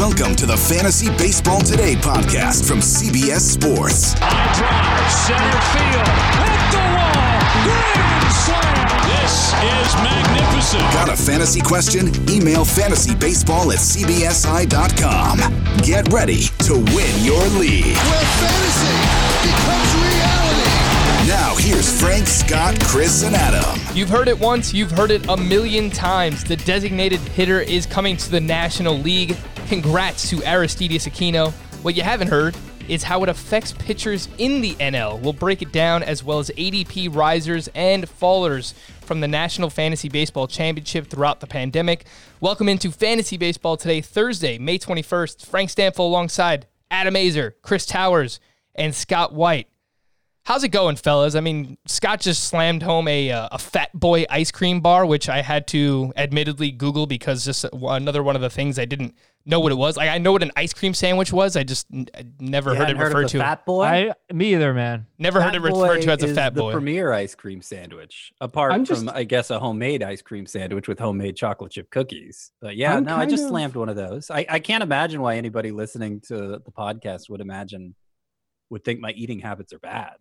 Welcome to the Fantasy Baseball Today podcast from CBS Sports. High drive, center field, hit the wall, grand slam. This is magnificent. Got a fantasy question? Email fantasybaseball at cbsi.com. Get ready to win your league. where fantasy becomes reality. Now, here's Frank, Scott, Chris, and Adam. You've heard it once, you've heard it a million times. The designated hitter is coming to the National League. Congrats to Aristides Aquino. What you haven't heard is how it affects pitchers in the NL. We'll break it down as well as ADP risers and fallers from the National Fantasy Baseball Championship throughout the pandemic. Welcome into Fantasy Baseball today, Thursday, May 21st. Frank Stanfield alongside Adam Aizer, Chris Towers, and Scott White. How's it going, fellas? I mean, Scott just slammed home a uh, a Fat Boy ice cream bar, which I had to admittedly Google because just another one of the things I didn't know what it was. Like I know what an ice cream sandwich was, I just n- I never You heard it hadn't heard referred of the to. Fat Boy. I me either, man. never heard Fat it referred to Boy as a is Fat the Boy. premier ice cream sandwich, apart I'm from just- I guess a homemade ice cream sandwich with homemade chocolate chip cookies. But yeah, I'm no, I just of- slammed one of those. I, I can't imagine why anybody listening to the podcast would imagine would think my eating habits are bad.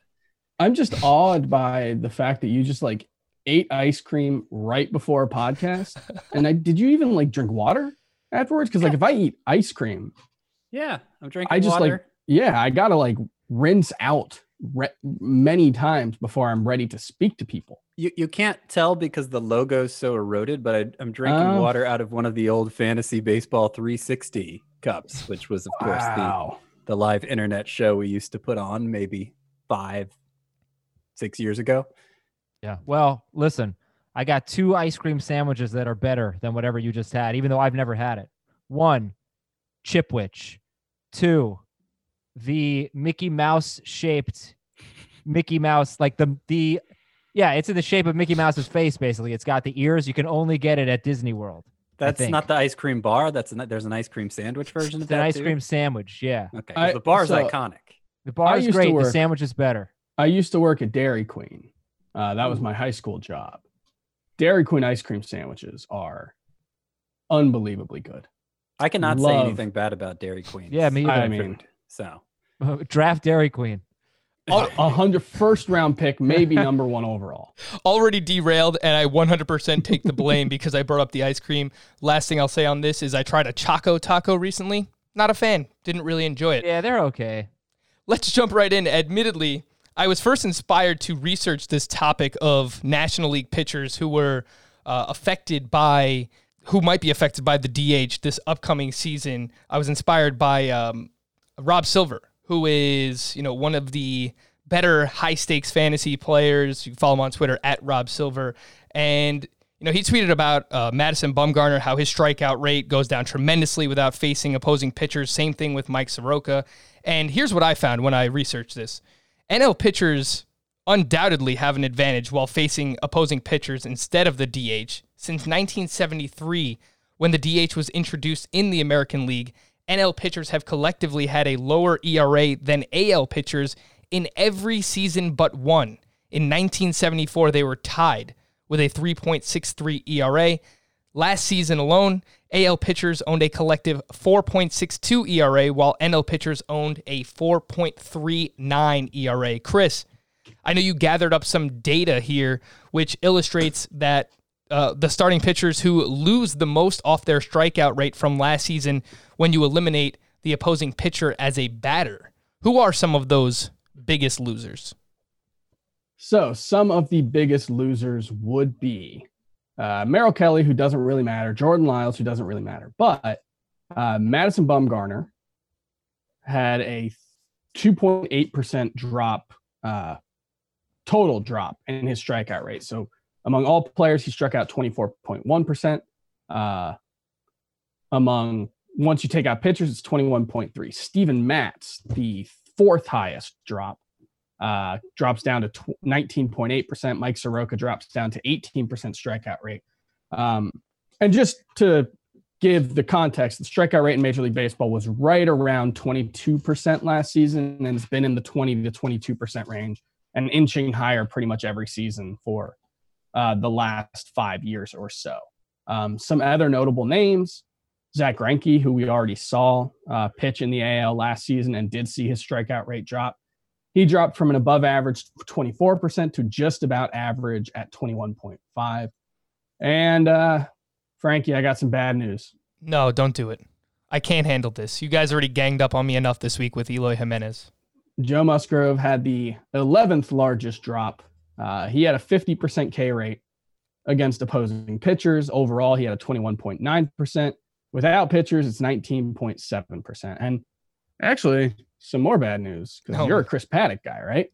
I'm just awed by the fact that you just like ate ice cream right before a podcast. and I did you even like drink water afterwards? Because like if I eat ice cream, Yeah, I'm drinking I just, like, yeah, I gotta like rinse out re- many times before I'm ready to speak to people. You, you can't tell because the logo's so eroded, but I, I'm drinking Oh. water out of one of the old fantasy baseball 360 cups, which was of course the the live internet show we used to put on maybe five, six years ago. Yeah. Well, listen, I got two ice cream sandwiches that are better than whatever you just had, even though I've never had it. One, Chipwich. Two, the Mickey Mouse shaped Mickey Mouse, like the the yeah, it's in the shape of Mickey Mouse's face. Basically, it's got the ears. You can only get it at Disney World. That's not the ice cream bar. That's an, there's an ice cream sandwich version of It's that. an ice too? cream sandwich. Yeah, Okay, I- the bar's so- iconic. the bar is great. The sandwich is better. I used to work at Dairy Queen. Uh, that was my high school job. Dairy Queen ice cream sandwiches are unbelievably good. I cannot say anything bad about Dairy Queen. Yeah, me I either. mean, So Draft Dairy Queen. a a hundred first round pick, maybe number one overall. Already derailed, and I 100% take the blame because I brought up the ice cream. Last thing I'll say on this is I tried a Choco Taco recently. Not a fan. Didn't really enjoy it. Yeah, they're okay. Let's jump right in. Admittedly, I was first inspired to research this topic of National League pitchers who were uh, affected by, who might be affected by the DH this upcoming season. I was inspired by um, Rob Silver, who is, you know, one of the better high stakes fantasy players. You can follow him on Twitter at Rob Silver. And, you know, he tweeted about uh, Madison Bumgarner, how his strikeout rate goes down tremendously without facing opposing pitchers. Same thing with Mike Soroka. And here's what I found when I researched this NL pitchers undoubtedly have an advantage while facing opposing pitchers instead of the DH. Since 1973, when the DH was introduced in the American League, NL pitchers have collectively had a lower ERA than AL pitchers in every season but one. In 1974, they were tied with a 3.63 ERA. Last season alone, AL pitchers owned a collective 4.62 ERA, while NL pitchers owned a 4.39 ERA. Chris, I know you gathered up some data here, which illustrates that uh, the starting pitchers who lose the most off their strikeout rate from last season when you eliminate the opposing pitcher as a batter. Who are some of those biggest losers? So some of the biggest losers would be uh, Merrill Kelly, who doesn't really matter, Jordan Lyles, who doesn't really matter, but uh, Madison Bumgarner had a 2.8% drop, uh, total drop in his strikeout rate. So among all players, he struck out 24.1%. Uh, among once you take out pitchers, it's 21.3. Steven Matz, the fourth highest drop, uh, drops down to tw- 19.8%. Mike Soroka drops down to 18% strikeout rate. Um, and just to give the context, the strikeout rate in Major League Baseball was right around 22% last season, and it's been in the 20 to 22% range and inching higher pretty much every season for uh, the last five years or so. Um, some other notable names Zack Greinke, who we already saw uh, pitch in the AL last season and did see his strikeout rate drop. He dropped from an above average 24% to just about average at 21.5. And uh, Frankie, I got some bad news. No, don't do it. I can't handle this. You guys already ganged up on me enough this week with Eloy Jimenez. Joe Musgrove had the 11th largest drop. Uh, he had a 50% K rate against opposing pitchers. Overall, he had a 21.9%. Without pitchers, it's 19.7%. And actually, some more bad news because Oh. you're a Chris Paddack guy, right?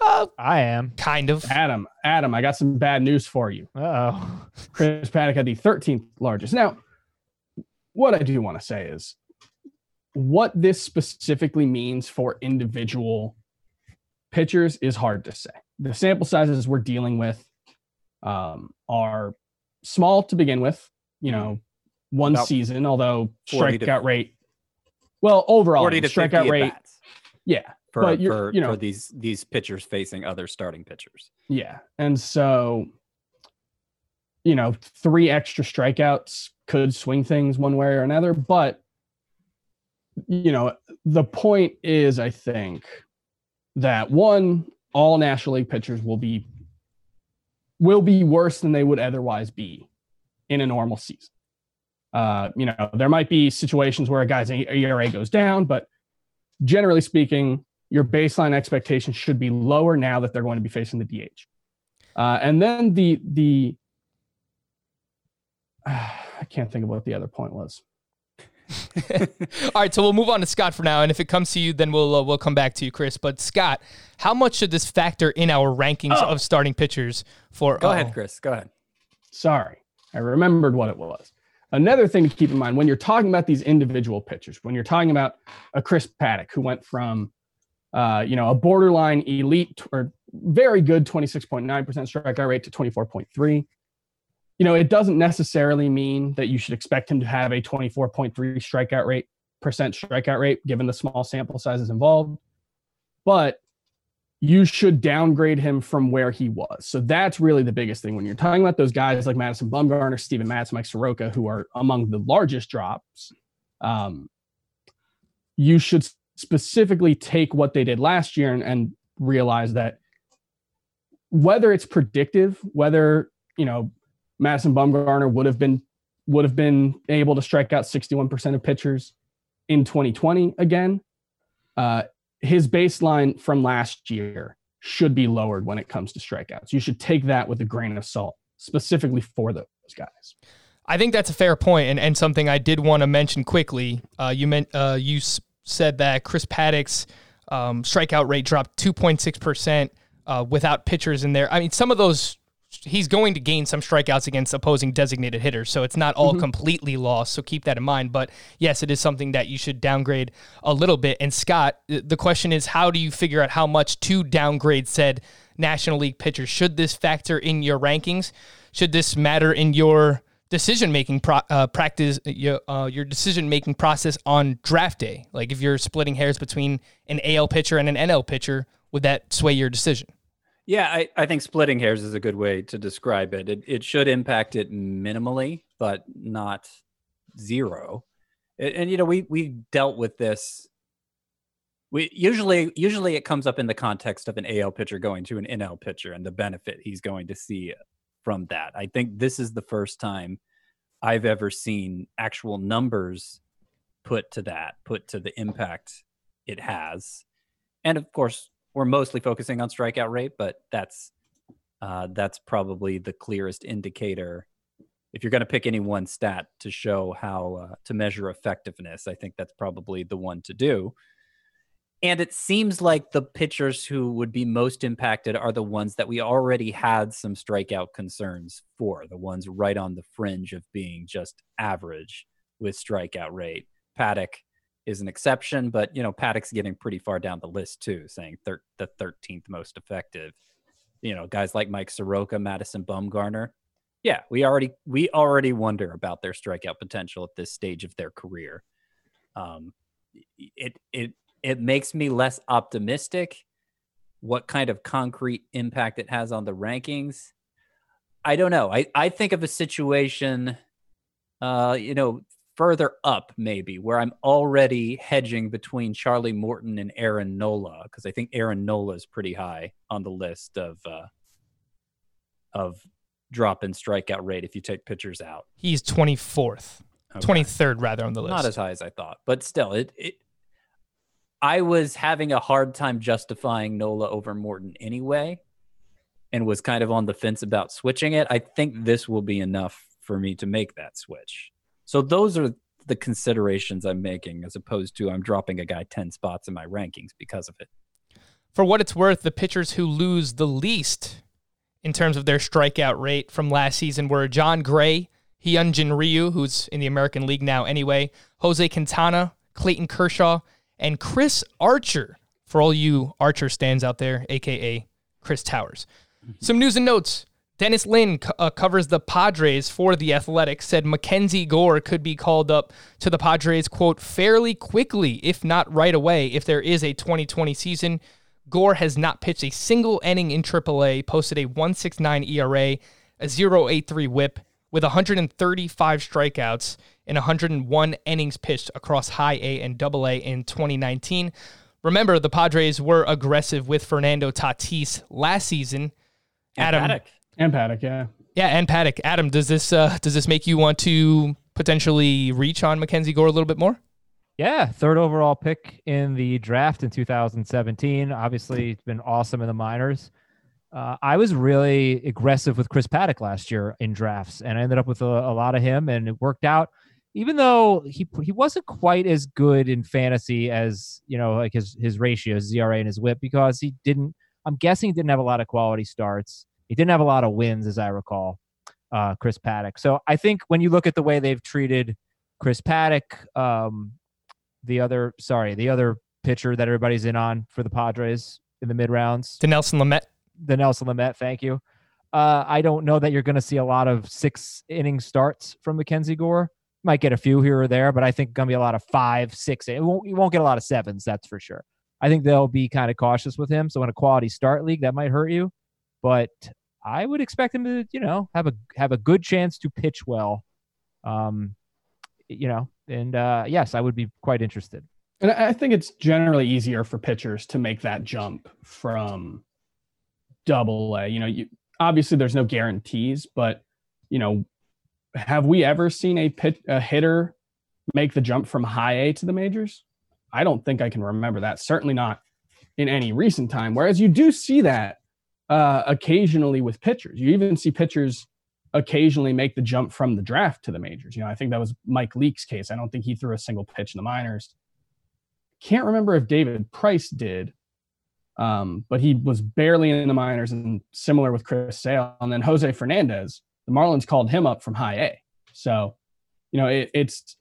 Uh, I am. kind of. Adam, Adam, I got some bad news for you. Uh oh. Chris Paddack had the 13th largest. Now, what I do want to say is what this specifically means for individual pitchers is hard to say. The sample sizes we're dealing with um, are small to begin with, you know, one About season, although 40 to- strikeout rate, well, overall, 40 to strikeout at rate, bats yeah, for, but you're- for, you know- for these these pitchers facing other starting pitchers. Yeah. And so, you know, three extra strikeouts could swing things one way or another. But, you know, the point is, I think, that one, all National League pitchers will be will be worse than they would otherwise be in a normal season. Uh, you know, there might be situations where a guy's ERA goes down, but generally speaking, your baseline expectation should be lower now that they're going to be facing the DH. Uh, and then the the I can't think of what the other point was. All right, so we'll move on to Scott for now, and if it comes to you, then we'll uh, we'll come back to you, Chris. But Scott, how much should this factor in our rankings of starting pitchers for? Go uh, ahead, Chris. Go ahead. Sorry, I remembered what it was. Another thing to keep in mind when you're talking about these individual pitchers, when you're talking about a Chris Paddack who went from, uh, you know, a borderline elite or very good 26.9% strikeout rate to 24.3. You know, it doesn't necessarily mean that you should expect him to have a 24.3 strikeout rate percent strikeout rate given the small sample sizes involved, but you should downgrade him from where he was. So that's really the biggest thing when you're talking about those guys like Madison Bumgarner, Steven Matz, Mike Soroka, who are among the largest drops. Um, you should specifically take what they did last year and, and realize that whether it's predictive, whether you know Madison Bumgarner would have been would have been able to strike out 61% of pitchers in 2020 again. Uh, his baseline from last year should be lowered when it comes to strikeouts. You should take that with a grain of salt, specifically for those guys. I think that's a fair point, and, and something I did want to mention quickly. Uh, you meant uh, you s- said that Chris Paddack's um, strikeout rate dropped 2.6 percent uh, without pitchers in there. I mean, some of those he's going to gain some strikeouts against opposing designated hitters, so it's not all completely lost. So keep that in mind. But yes, it is something that you should downgrade a little bit. And Scott, the question is, how do you figure out how much to downgrade said National League pitchers? Should this factor in your rankings? Should this matter in your decision making pro- uh, practice, your uh, your decision making process on draft day? Like if you're splitting hairs between an AL pitcher and an NL pitcher, would that sway your decision? Yeah, I, I think splitting hairs is a good way to describe it. It it should impact it minimally, but not zero. And, and, you know, we we dealt with this. We usually usually it comes up in the context of an AL pitcher going to an NL pitcher and the benefit he's going to see from that. I think this is the first time I've ever seen actual numbers put to that, put to the impact it has. And of course, we're mostly focusing on strikeout rate, but that's uh, that's probably the clearest indicator. If you're going to pick any one stat to show how uh, to measure effectiveness, I think that's probably the one to do. And it seems like the pitchers who would be most impacted are the ones that we already had some strikeout concerns for, the ones right on the fringe of being just average with strikeout rate. Paddack is an exception, but you know Paddack's getting pretty far down the list too, saying thir- the 13th most effective. You know, guys like Mike Soroka, Madison Bumgarner. Yeah, we already we already wonder about their strikeout potential at this stage of their career. Um, it it it makes me less optimistic. What kind of concrete impact it has on the rankings? I don't know. I I think of a situation, uh, you know, further up, maybe, where I'm already hedging between Charlie Morton and Aaron Nola, because I think Aaron Nola is pretty high on the list of uh, of drop in strikeout rate if you take pitchers out. He's 24th, Okay. 23rd rather on the list. Not as high as I thought, but still, it, it. I was having a hard time justifying Nola over Morton anyway, and was kind of on the fence about switching it. I think this will be enough for me to make that switch. So those are the considerations I'm making, as opposed to I'm dropping a guy ten spots in my rankings because of it. For what it's worth, the pitchers who lose the least in terms of their strikeout rate from last season were Jon Gray, Hyunjin Ryu, who's in the American League now anyway, Jose Quintana, Clayton Kershaw, and Chris Archer. For all you Archer stands out there, aka Chris Towers. Mm-hmm. Some news and notes. Dennis Lin uh, covers the Padres for the Athletics. Said Mackenzie Gore could be called up to the Padres, quote, fairly quickly, if not right away, if there is a 2020 season. Gore has not pitched a single inning in AAA, posted a 169 ERA, a 083 whip, with 135 strikeouts and 101 innings pitched across high A and double A in 2019. Remember, the Padres were aggressive with Fernando Tatis last season. Adam. And Paddack, yeah. yeah, and Paddack. Adam, does this uh, does this make you want to potentially reach on Mackenzie Gore a little bit more? Yeah, third overall pick in the draft in 2017. Obviously, it's been awesome in the minors. Uh, I was really aggressive with Chris Paddack last year in drafts, and I ended up with a, a lot of him, and it worked out. Even though he he wasn't quite as good in fantasy as you know, like his his ratios, ERA and his WHIP, because he didn't. I'm guessing he didn't have a lot of quality starts. He didn't have a lot of wins, as I recall. Uh, Chris Paddack. So I think when you look at the way they've treated Chris Paddack, um, the other sorry, the other pitcher that everybody's in on for the Padres in the mid rounds, Dinelson Lamet. the Nelson Lamette. Thank you. Uh, I don't know that you're going to see a lot of six inning starts from Mackenzie Gore. Might get a few here or there, but I think going to be a lot of five, six. It won't, you won't get a lot of sevens, that's for sure. I think they'll be kind of cautious with him. So in a quality start league, that might hurt you, but I would expect him to, you know, have a have a good chance to pitch well. Um, you know, and uh, yes, I would be quite interested. And I think it's generally easier for pitchers to make that jump from double A. You know, you obviously there's no guarantees, but you know, have we ever seen a pit a hitter make the jump from high A to the majors? I don't think I can remember that. Certainly not in any recent time. Whereas you do see that uh, occasionally with pitchers. You even see pitchers occasionally make the jump from the draft to the majors. You know, I think that was Mike Leake's case. I don't think he threw a single pitch in the minors. Can't remember if David Price did, um, but he was barely in the minors and similar with Chris Sale. And then Jose Fernandez, the Marlins called him up from high A. So, you know, it, it's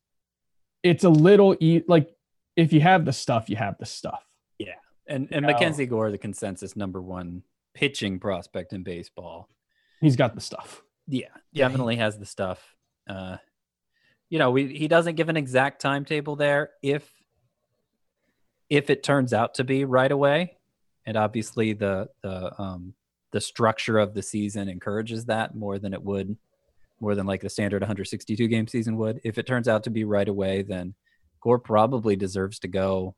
it's a little e- like if you have the stuff, you have the stuff. Yeah, and and No. Mackenzie Gore, the consensus number one pitching prospect in baseball. He's got the stuff. Yeah, Yeah, definitely has the stuff. Uh, you know, we, he doesn't give an exact timetable there. If if it turns out to be right away, and obviously the the um, the structure of the season encourages that more than it would, more than like the standard 162 game season would. If it turns out to be right away, then Gore probably deserves to go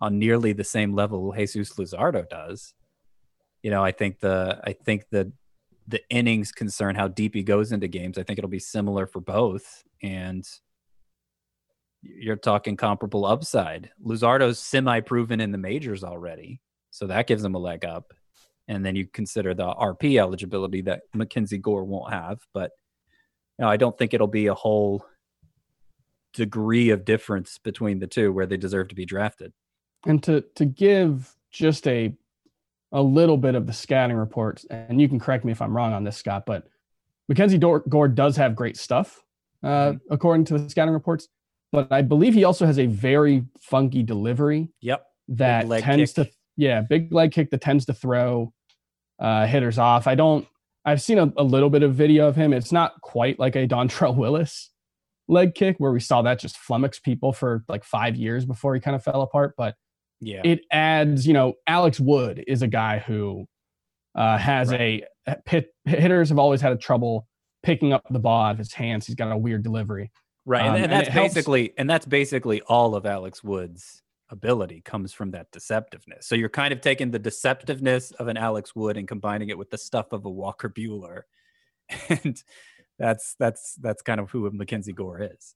on nearly the same level Jesus Luzardo does. You know, I think the I think the the innings concern how deep he goes into games. I think it'll be similar for both. And you're talking comparable upside. Luzardo's semi proven in the majors already. So that gives him a leg up. And then you consider the RP eligibility that Mackenzie Gore won't have. But you know, I don't think it'll be a whole degree of difference between the two where they deserve to be drafted. and to to give just a a little bit of the scouting reports and you can correct me if i'm wrong on this scott but mackenzie gore does have great stuff uh, according to the scouting reports but i believe he also has a very funky delivery Yep. that tends kick. to yeah big leg kick that tends to throw uh, hitters off i don't i've seen a, a little bit of video of him it's not quite like a dontrelle willis leg kick where we saw that just flummox people for like five years before he kind of fell apart but Yeah. it adds, you know, Alex Wood is a guy who uh, has a pit hitters have always had a trouble picking up the ball out of his hands. He's got a weird delivery. Right, and, Um, and and that's helps- basically and that's basically all of Alex Wood's ability comes from that deceptiveness. So you're kind of taking the deceptiveness of an Alex Wood and combining it with the stuff of a Walker Buehler, and that's that's that's kind of who Mackenzie Gore is.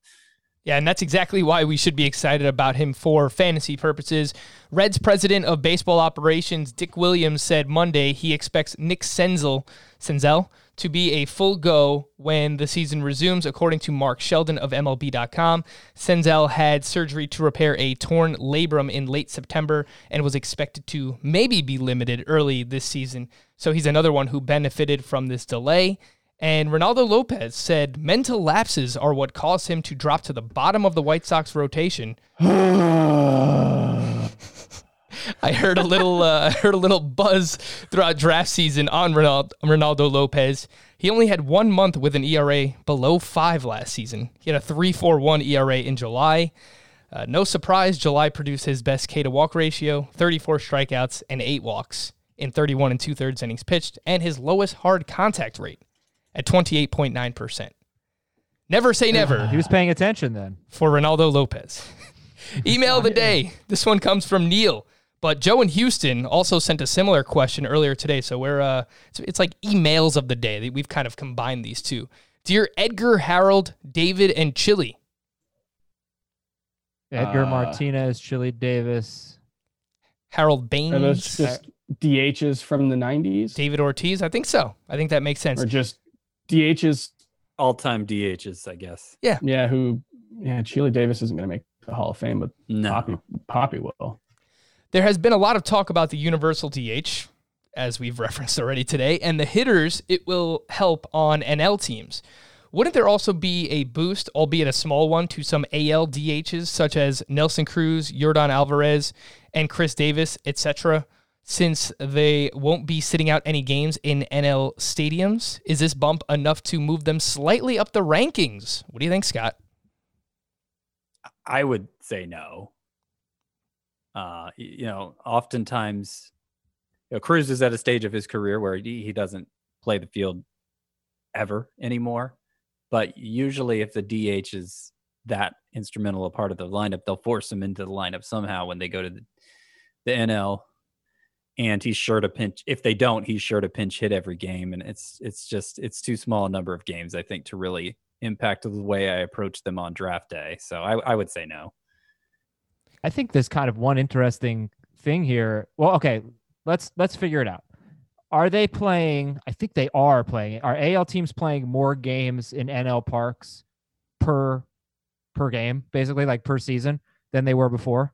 Yeah, and that's exactly why we should be excited about him for fantasy purposes. Reds president of baseball operations, Dick Williams, said Monday he expects Nick Senzel, Senzel to be a full go when the season resumes, according to Mark Sheldon of MLB.com. Senzel had surgery to repair a torn labrum in late September and was expected to maybe be limited early this season. So he's another one who benefited from this delay. And Reynaldo Lopez said mental lapses are what caused him to drop to the bottom of the White Sox rotation. I heard a little, uh, I heard a little buzz throughout draft season on Reynaldo, Reynaldo Lopez. He only had one month with an ERA below five last season. He had a 3.41 ERA in July. Uh, no surprise, July produced his best K to walk ratio, 34 strikeouts and eight walks in 31 and two thirds innings pitched, and his lowest hard contact rate at 28.9%. Never say never He was paying attention then. for Reynaldo Lopez. Email of the day. This one comes from Neil. But Joe in Houston also sent a similar question earlier today. So we're uh, it's, it's like emails of the day. We've kind of combined these two. Dear Edgar, Harold, David, and Chili. Edgar Uh, Martinez, Chili Davis. Harold Are Baines, those just DHs from the 90s? David Ortiz. I think so. I think that makes sense. Or just DHs, All time DHs, I guess. yeah, Yeah. who, yeah, Chili Davis isn't going to make the Hall of Fame, but No, Papi, Papi will. There has been a lot of talk about the universal DH, as we've referenced already today, and the hitters it will help on NL teams. Wouldn't there also be a boost, albeit a small one, to some AL DHs such as Nelson Cruz, Yordan Alvarez, and Chris Davis, etc., since they won't be sitting out any games in NL stadiums? Is this bump enough to move them slightly up the rankings? What do you think, Scott? I would say no. Uh, you know, oftentimes, you know, Cruz is at a stage of his career where he, he doesn't play the field ever anymore. But usually, if the DH is that instrumental a part of the lineup, they'll force him into the lineup somehow when they go to the, the NL. And he's sure to pinch. If they don't, he's sure to pinch hit every game. And it's it's just it's too small a number of games, I think, to really impact the way I approach them on draft day. So I, I would say no. I think there's kind of one interesting thing here. Well, okay, let's let's figure it out. Are they playing? I think they are playing. Are AL teams playing more games in NL parks per per game, basically like per season, than they were before?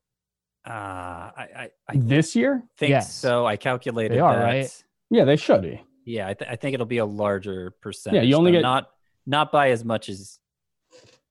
Uh, I, I, I This year? think Yes. so. I calculated They are, that. right? Yeah, they should be. Yeah, I, th- I think it'll be a larger percentage. you only get- not not by as much as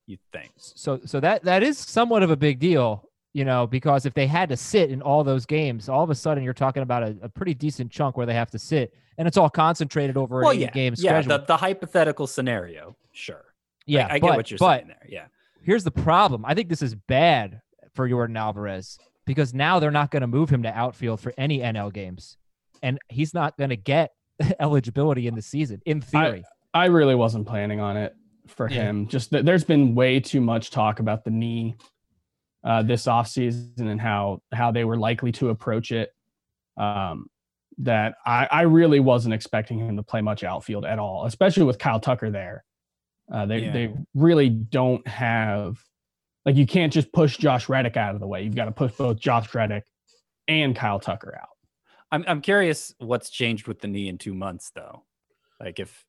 you think. So so that that is somewhat of a big deal, you know, because if they had to sit in all those games, all of a sudden you're talking about a, a pretty decent chunk where they have to sit, and it's all concentrated over Well, an yeah, eight-game yeah. schedule. The, the hypothetical scenario, sure. yeah, I, I but, get what you're but saying there. Yeah, here's the problem. I think this is bad for Yordan Alvarez because now they're not going to move him to outfield for any NL games, and he's not going to get eligibility in the season. In theory, I really wasn't planning on it for Yeah. him. Just that there's been way too much talk about the knee uh, this offseason and how how they were likely to approach it. Um, that I, I really wasn't expecting him to play much outfield at all, especially with Kyle Tucker there. Uh, they Yeah. they really don't have like you can't just push Josh Reddick out of the way. You've got to push both Josh Reddick and Kyle Tucker out. I'm I'm curious what's changed with the knee in two months though. Like if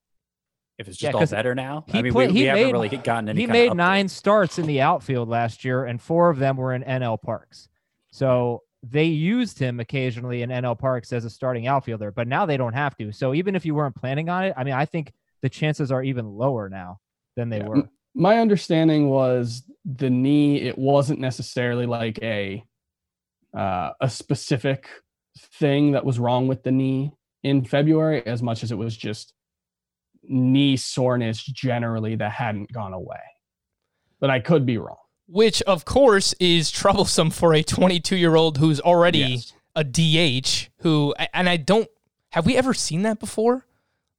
if it's just Yeah, just all 'cause better now. he I mean, play- we, he we haven't really gotten any. he kind made of nine starts in the outfield last year, and four of them were in NL parks. So they used him occasionally in NL parks as a starting outfielder, but now they don't have to. So even if you weren't planning on it, I mean, I think the chances are even lower now than they Yeah. were. My understanding was the knee it wasn't necessarily like a uh, a specific thing that was wrong with the knee in february as much as it was just knee soreness generally that hadn't gone away but i could be wrong which of course is troublesome for a 22 year old who's already Yes. a DH who and I don't have we ever seen that before?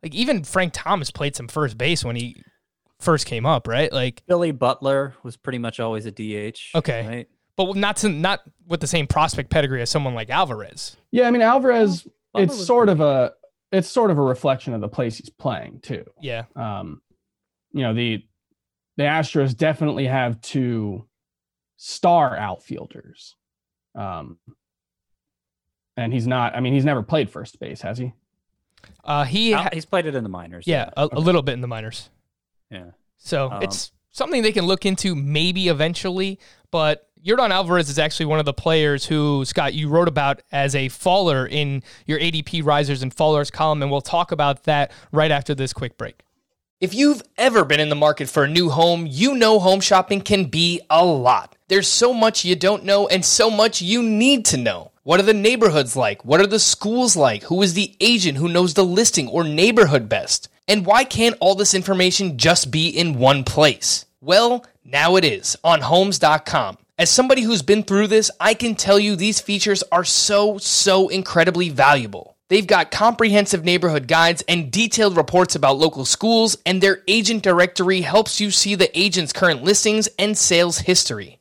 Like even Frank Thomas played some first base when he first came up, right? Like, Billy Butler was pretty much always a DH. Okay. Right? but not to not with the same prospect pedigree as someone like Alvarez. Yeah, I mean Alvarez. Butler it's was sort of a it's sort of a reflection of the place he's playing too. Yeah. Um, you know the the Astros definitely have two star outfielders. Um, and he's not. I mean, he's never played first base, has he? Uh, he, ha- He's played it in the minors. yeah, a, a little bit in the minors. Yeah. So Um, it's something they can look into maybe eventually. But Yordan Alvarez is actually one of the players who, Scott, you wrote about as a faller in your ADP risers and fallers column. And we'll talk about that right after this quick break. If you've ever been in the market for a new home, you know home shopping can be a lot. There's so much you don't know and so much you need to know. What are the neighborhoods like? What are the schools like? Who is the agent who knows the listing or neighborhood best? And why can't all this information just be in one place? Well, now it is on homes.com. As somebody who's been through this, I can tell you these features are so, so incredibly valuable. They've got comprehensive neighborhood guides and detailed reports about local schools, and their agent directory helps you see the agent's current listings and sales history.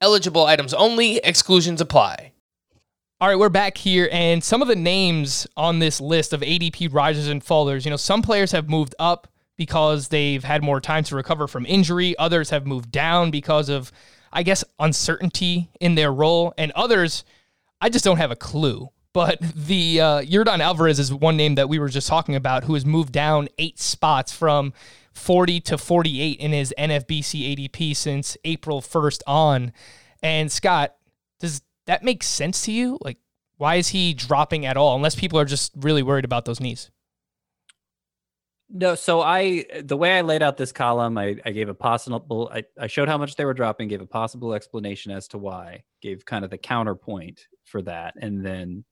Eligible items only, exclusions apply. All right, we're back here, and some of the names on this list of ADP risers and fallers, you know, some players have moved up because they've had more time to recover from injury. Others have moved down because of, I guess, uncertainty in their role, and others, I just don't have a clue. But the uh, Yordan Alvarez is one name that we were just talking about, who has moved down eight spots from 40 to 48 in his NFBC ADP since April 1st on. And Scott, does that make sense to you? Like, why is he dropping at all? Unless people are just really worried about those knees. No, so I the way I laid out this column, I, I gave a possible I, I showed how much they were dropping, gave a possible explanation as to why, gave kind of the counterpoint for that, and then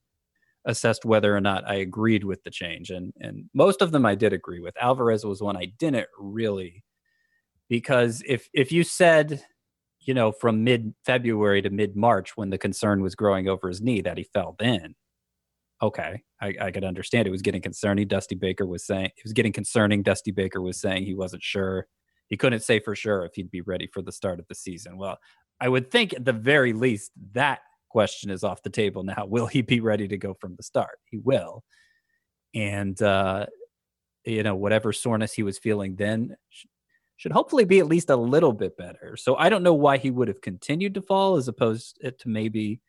assessed whether or not I agreed with the change. And and most of them I did agree with. Alvarez was one I didn't really because if if you said, you know, from mid February to mid March when the concern was growing over his knee that he fell then, okay, I, I could understand it was getting concerning. Dusty Baker was saying it was getting concerning. Dusty Baker was saying he wasn't sure. He couldn't say for sure if he'd be ready for the start of the season. Well, I would think at the very least that question is off the table now. Will he be ready to go from the start? He will. And uh, you know, whatever soreness he was feeling then sh- should hopefully be at least a little bit better. So I don't know why he would have continued to fall as opposed to maybe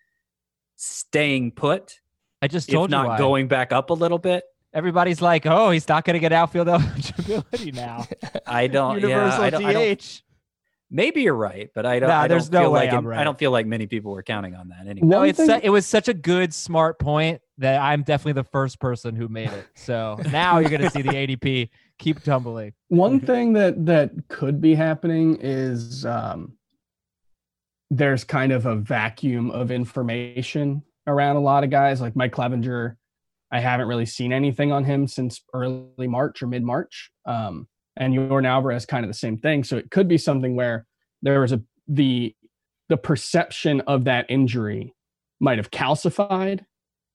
staying put I just if told you not why. going back up a little bit. Everybody's like, "Oh, he's not going to get outfield eligibility now." I don't. yeah, Universal I don't, I don't- DH. Maybe you're right, but I don't. Nah, I there's don't no feel way like I'm it- right. I don't feel like many people were counting on that anyway. No, it's thing- su- it was such a good, smart point that I'm definitely the first person who made it. So now you're going to see the ADP keep tumbling. One thing that that could be happening is um, there's kind of a vacuum of information around a lot of guys. Like Mike Clevinger, I haven't really seen anything on him since early March or mid March. Um, and Yordan Alvarez kind of the same thing. So it could be something where there was a the the perception of that injury might have calcified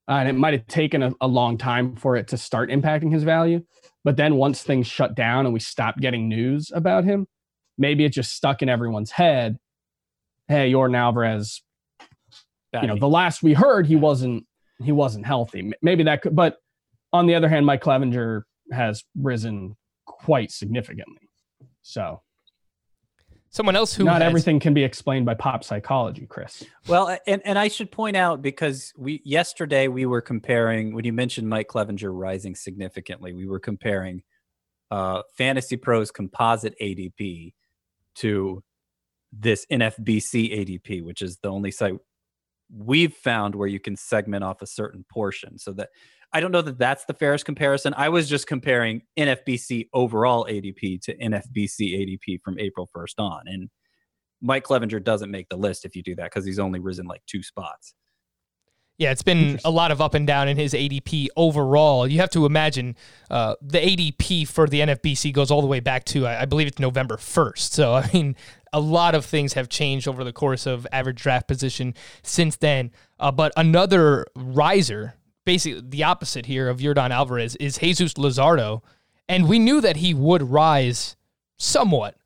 uh, and it might have taken a, a long time for it to start impacting his value. But then once things shut down and we stopped getting news about him, maybe it just stuck in everyone's head. Hey, Yordan Alvarez. You know, the last we heard, he wasn't he wasn't healthy. Maybe that could, but on the other hand, Mike Clevinger has risen quite significantly. So Someone else who not has- everything can be explained by pop psychology, Chris. Well, and, and I should point out because we yesterday we were comparing when you mentioned Mike Clevinger rising significantly, we were comparing uh, Fantasy Pros composite ADP to this NFBC ADP, which is the only site we've found where you can segment off a certain portion. So that I don't know that that's the fairest comparison. I was just comparing NFBC overall ADP to NFBC ADP from April 1st on. And Mike Clevinger doesn't make the list if you do that because he's only risen like two spots. Yeah, it's been a lot of up and down in his ADP overall. You have to imagine uh, the ADP for the NFBC goes all the way back to, I, I believe it's November 1st. So, I mean, a lot of things have changed over the course of average draft position since then. Uh, but another riser, basically the opposite here of Yordan Alvarez, is Jesus Luzardo. And we knew that he would rise somewhat.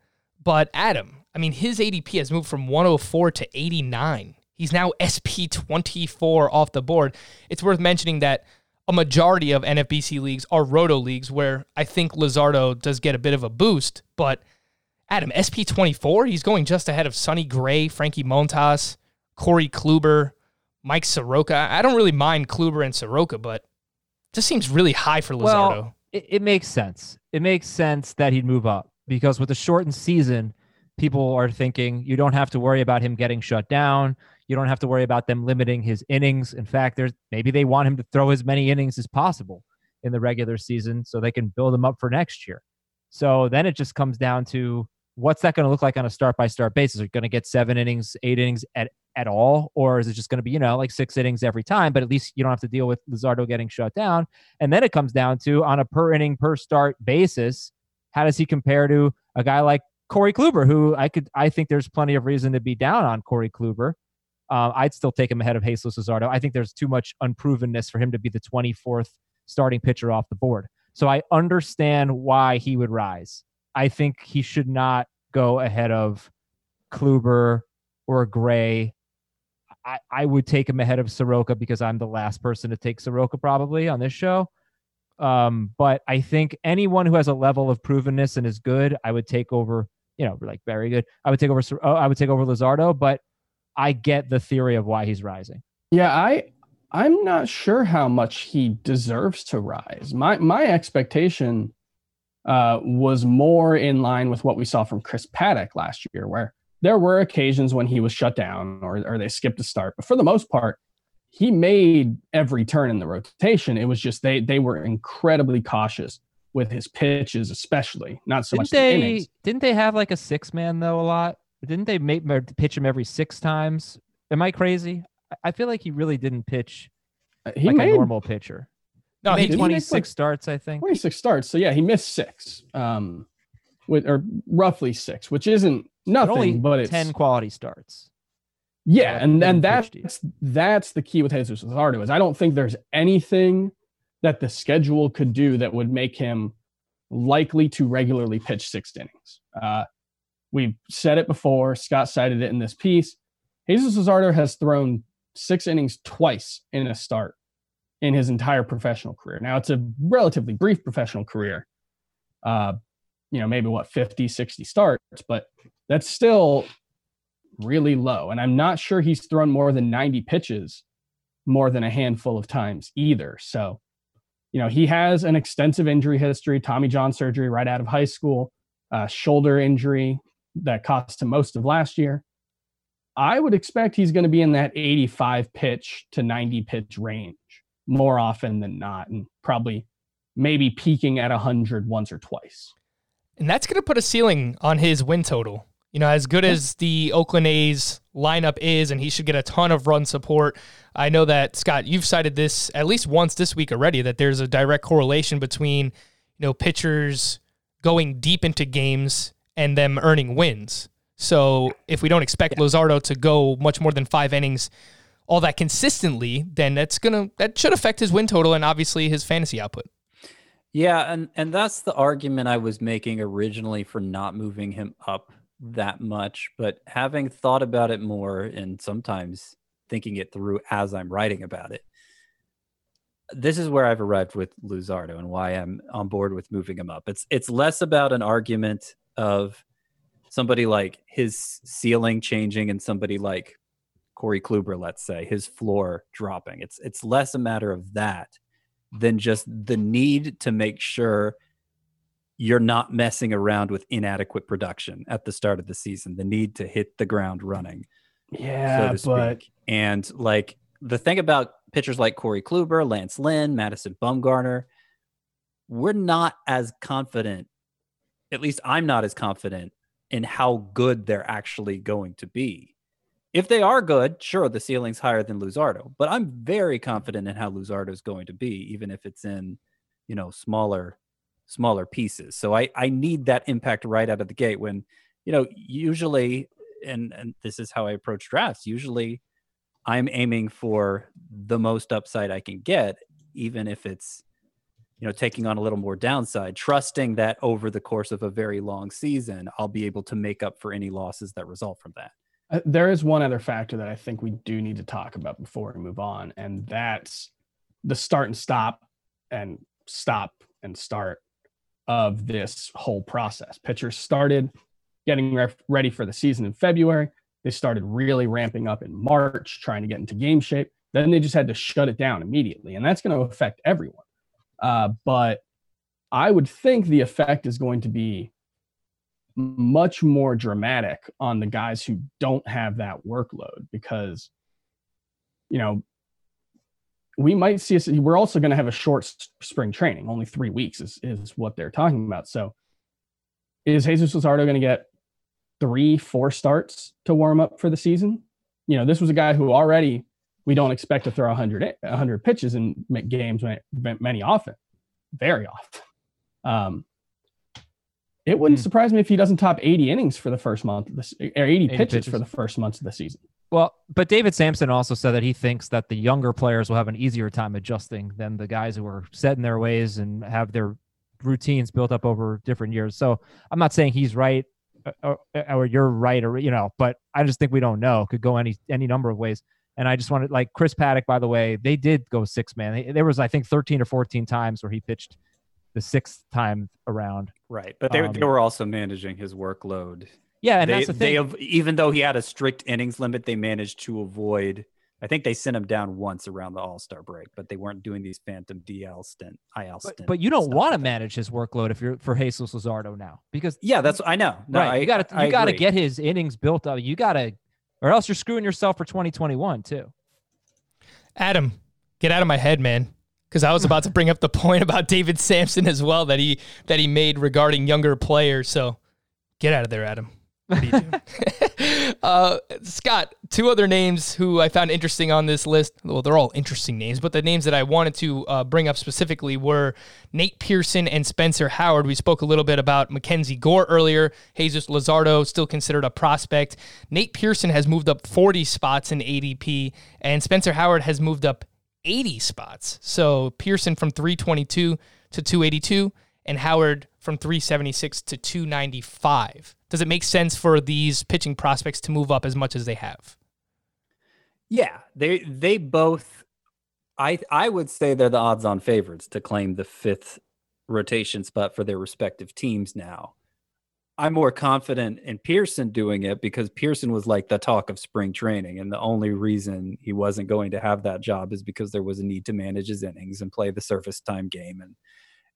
But Adam, I mean, his ADP has moved from 104 to 89. He's now SP 24 off the board. It's worth mentioning that a majority of NFBC leagues are roto leagues where I think Luzardo does get a bit of a boost. But Adam, SP 24, he's going just ahead of Sonny Gray, Frankie Montas, Corey Kluber, Mike Soroka. I don't really mind Kluber and Soroka, but just seems really high for Luzardo. Well, it, it makes sense. It makes sense that he'd move up because with the shortened season, people are thinking you don't have to worry about him getting shut down. You don't have to worry about them limiting his innings. In fact, there's maybe they want him to throw as many innings as possible in the regular season so they can build him up for next year. So then it just comes down to what's that going to look like on a start by start basis? Are you going to get seven innings, eight innings at, at all? Or is it just going to be, you know, like six innings every time? But at least you don't have to deal with Luzardo getting shut down. And then it comes down to on a per inning, per start basis, how does he compare to a guy like Corey Kluber, who I could, I think there's plenty of reason to be down on Corey Kluber. Uh, I'd still take him ahead of Jesus Luzardo. I think there's too much unprovenness for him to be the 24th starting pitcher off the board. So I understand why he would rise. I think he should not go ahead of Kluber or Gray. I, I would take him ahead of Soroka because I'm the last person to take Soroka probably on this show. Um, but I think anyone who has a level of provenness and is good, I would take over. You know, like very good. I would take over. Oh, I would take over Luzardo, but I get the theory of why he's rising. Yeah, I I'm not sure how much he deserves to rise. My my expectation uh, was more in line with what we saw from Chris Paddack last year, where there were occasions when he was shut down or or they skipped a start, but for the most part, he made every turn in the rotation. It was just they they were incredibly cautious with his pitches, especially not so didn't much the they? innings. Didn't they have like a six man though a lot? Didn't they make pitch him every six times? Am I crazy? I- feel like he really didn't pitch He like made a normal pitcher. No, he he, made did he make, 26 like- starts, I think. 26 starts. So yeah, he missed six, um, with or roughly six, which isn't But nothing, but it's 10 quality starts. Yeah, and and that's that's the key with Jesus Luzardo is I don't think there's anything that the schedule could do that would make him likely to regularly pitch six innings. Uh, we've said it before. Scott cited it in this piece. Jesus Luzardo has thrown six innings twice in a start in his entire professional career. Now it's a relatively brief professional career. Uh, you know, maybe what 50, 60 starts, but that's still really low. And I'm not sure he's thrown more than 90 pitches more than a handful of times either. So, you know, he has an extensive injury history, Tommy John surgery right out of high school, uh, shoulder injury that cost him most of last year. I would expect he's going to be in that 85 pitch to 90 pitch range more often than not, and probably maybe peaking at 100 once or twice. and that's going to put a ceiling on his win total. You know, as good as the Oakland A's lineup is, and he should get a ton of run support. I know that Scott, you've cited this at least once this week already that there's a direct correlation between you know pitchers going deep into games and them earning wins. So if we don't expect Luzardo to go much more than five innings, all that consistently, then that's gonna that should affect his win total and obviously his fantasy output. Yeah, and and that's the argument I was making originally for not moving him up that much, but having thought about it more and sometimes thinking it through as I'm writing about it. This is where I've arrived with Luzardo and why I'm on board with moving him up. It's it's less about an argument of somebody like his ceiling changing and somebody like Corey Kluber, let's say, his floor dropping. It's it's less a matter of that than just the need to make sure you're not messing around with inadequate production at the start of the season. The need to hit the ground running. Yeah, so but speak. and like the thing about pitchers like Corey Kluber, Lance Lynn, Madison Bumgarner, we're not as confident. At least I'm not as confident in how good they're actually going to be. If they are good, sure, the ceiling's higher than Luzardo, but I'm very confident in how Luzardo is going to be, even if it's in, you know, smaller, smaller pieces. So I I need that impact right out of the gate. When, you know, usually, and and this is how I approach drafts. Usually, I'm aiming for the most upside I can get, even if it's you know taking on a little more downside trusting that over the course of a very long season i'll be able to make up for any losses that result from that there is one other factor that I think we do need to talk about before we move on, and that's the start and stop and stop and start of this whole process. Pitchers started getting re- ready for the season in February. They started really ramping up in March, trying to get into game shape. Then they just had to shut it down immediately, and that's going to affect everyone. Uh, but I would think the effect is going to be much more dramatic on the guys who don't have that workload because you know we might see us we're also going to have a short spring training. Only three weeks is, is what they're talking about. So is jesus luzardo going to get three four starts to warm up for the season? You know this was a guy who already we don't expect to throw 100 100 pitches in games many often very often. Um, it wouldn't mm. surprise me if he doesn't top 80 innings for the first month or 80, 80 pitches, pitches, for the first months of the season. Well, but David Samson also said that he thinks that the younger players will have an easier time adjusting than the guys who are set in their ways and have their routines built up over different years. So I'm not saying he's right uh, or, or you're right or you know, but I just think we don't know. Could go any any number of ways. And I just wanted like Chris Paddack, by the way, they did go six man. There was I think 13 or 14 times where he pitched the sixth time around. Right, but they um, they were also managing his workload. Yeah, and they, that's the thing. They, even though he had a strict innings limit, they managed to avoid. I think they sent him down once around the All Star break, but they weren't doing these phantom DL stint, IL but, stint. But you don't want to manage his workload if you're for Jesus Luzardo now, because yeah, that's I know. No, right, I, you got to you got to get his innings built up. You got to, or else you're screwing yourself for 2021 too. Adam, get out of my head, man because I was about to bring up the point about David Samson as well that he that he made regarding younger players. So get out of there, Adam. uh, Scott, two other names who I found interesting on this list. Well, they're all interesting names, but the names that I wanted to uh, bring up specifically were Nate Pearson and Spencer Howard. We spoke a little bit about Mackenzie Gore earlier. Jesus Luzardo, still considered a prospect. Nate Pearson has moved up 40 spots in ADP, and Spencer Howard has moved up 80 spots. So Pearson from 322 to 282 and Howard from 376 to 295. Does it make sense for these pitching prospects to move up as much as they have? Yeah, they they both I I would say they're the odds on favorites to claim the fifth rotation spot for their respective teams now. I'm more confident in Pearson doing it because Pearson was like the talk of spring training. And the only reason he wasn't going to have that job is because there was a need to manage his innings and play the surface time game and,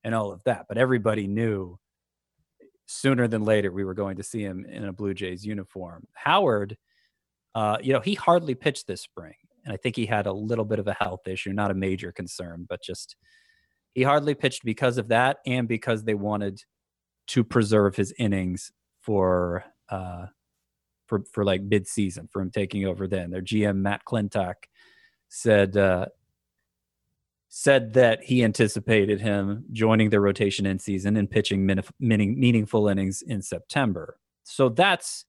and all of that. But everybody knew sooner than later we were going to see him in a Blue Jays uniform. Howard, uh, you know, he hardly pitched this spring. And I think he had a little bit of a health issue, not a major concern, but just he hardly pitched because of that and because they wanted – to preserve his innings for uh, for for like mid season for him taking over. Then their GM Matt Klentak said uh, said that he anticipated him joining the rotation in season and pitching min- meaning, meaningful innings in September. So that's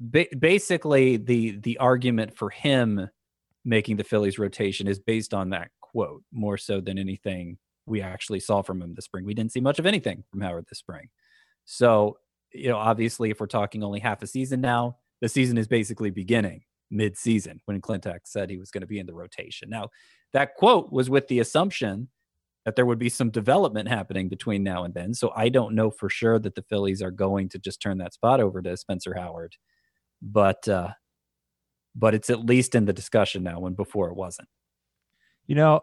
ba- basically the the argument for him making the Phillies rotation is based on that quote more so than anything we actually saw from him this spring. We didn't see much of anything from Howard this spring. So, you know, obviously, if we're talking only half a season now, the season is basically beginning mid-season when Klentak said he was going to be in the rotation. Now, that quote was with the assumption that there would be some development happening between now and then. So I don't know for sure that the Phillies are going to just turn that spot over to Spencer Howard, but uh, but it's at least in the discussion now when before it wasn't. You know,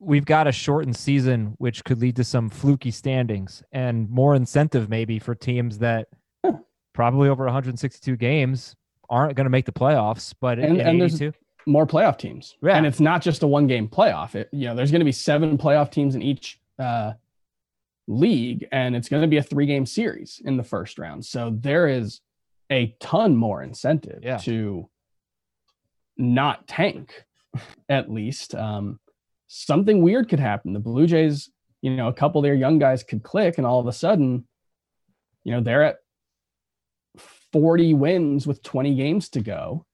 we've got a shortened season, which could lead to some fluky standings and more incentive maybe for teams that probably over 162 games aren't going to make the playoffs. But And- and there's- more playoff teams. Yeah. And it's not just a one game playoff. It, you know, there's going to be seven playoff teams in each uh, league, and it's going to be a three game series in the first round. So there is a ton more incentive Yeah. to not tank, at least. Um, something weird could happen. The Blue Jays, you know, a couple of their young guys could click, and all of a sudden, you know, they're at 40 wins with 20 games to go.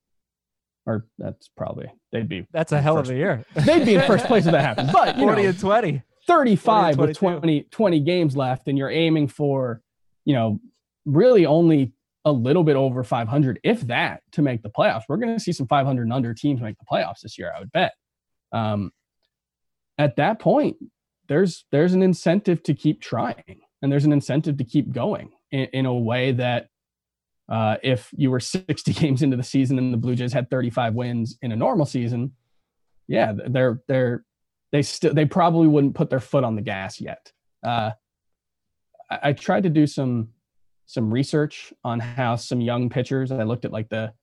Or that's probably they'd be that's a hell of a year. they'd be in first place if that happened. But you 40 know, and 20. 35 with 22. 20, 20 games left, and you're aiming for, you know, really only a little bit over 500, if that, to make the playoffs. We're going to see some 500 and under teams make the playoffs this year, I would bet. Um, at that point, there's there's an incentive to keep trying, and there's an incentive to keep going in, in a way that uh, if you were 60 games into the season and the Blue Jays had 35 wins in a normal season, yeah, they're they're they still they probably wouldn't put their foot on the gas yet. Uh, I, I tried to do some some research on how some young pitchers. I looked at like the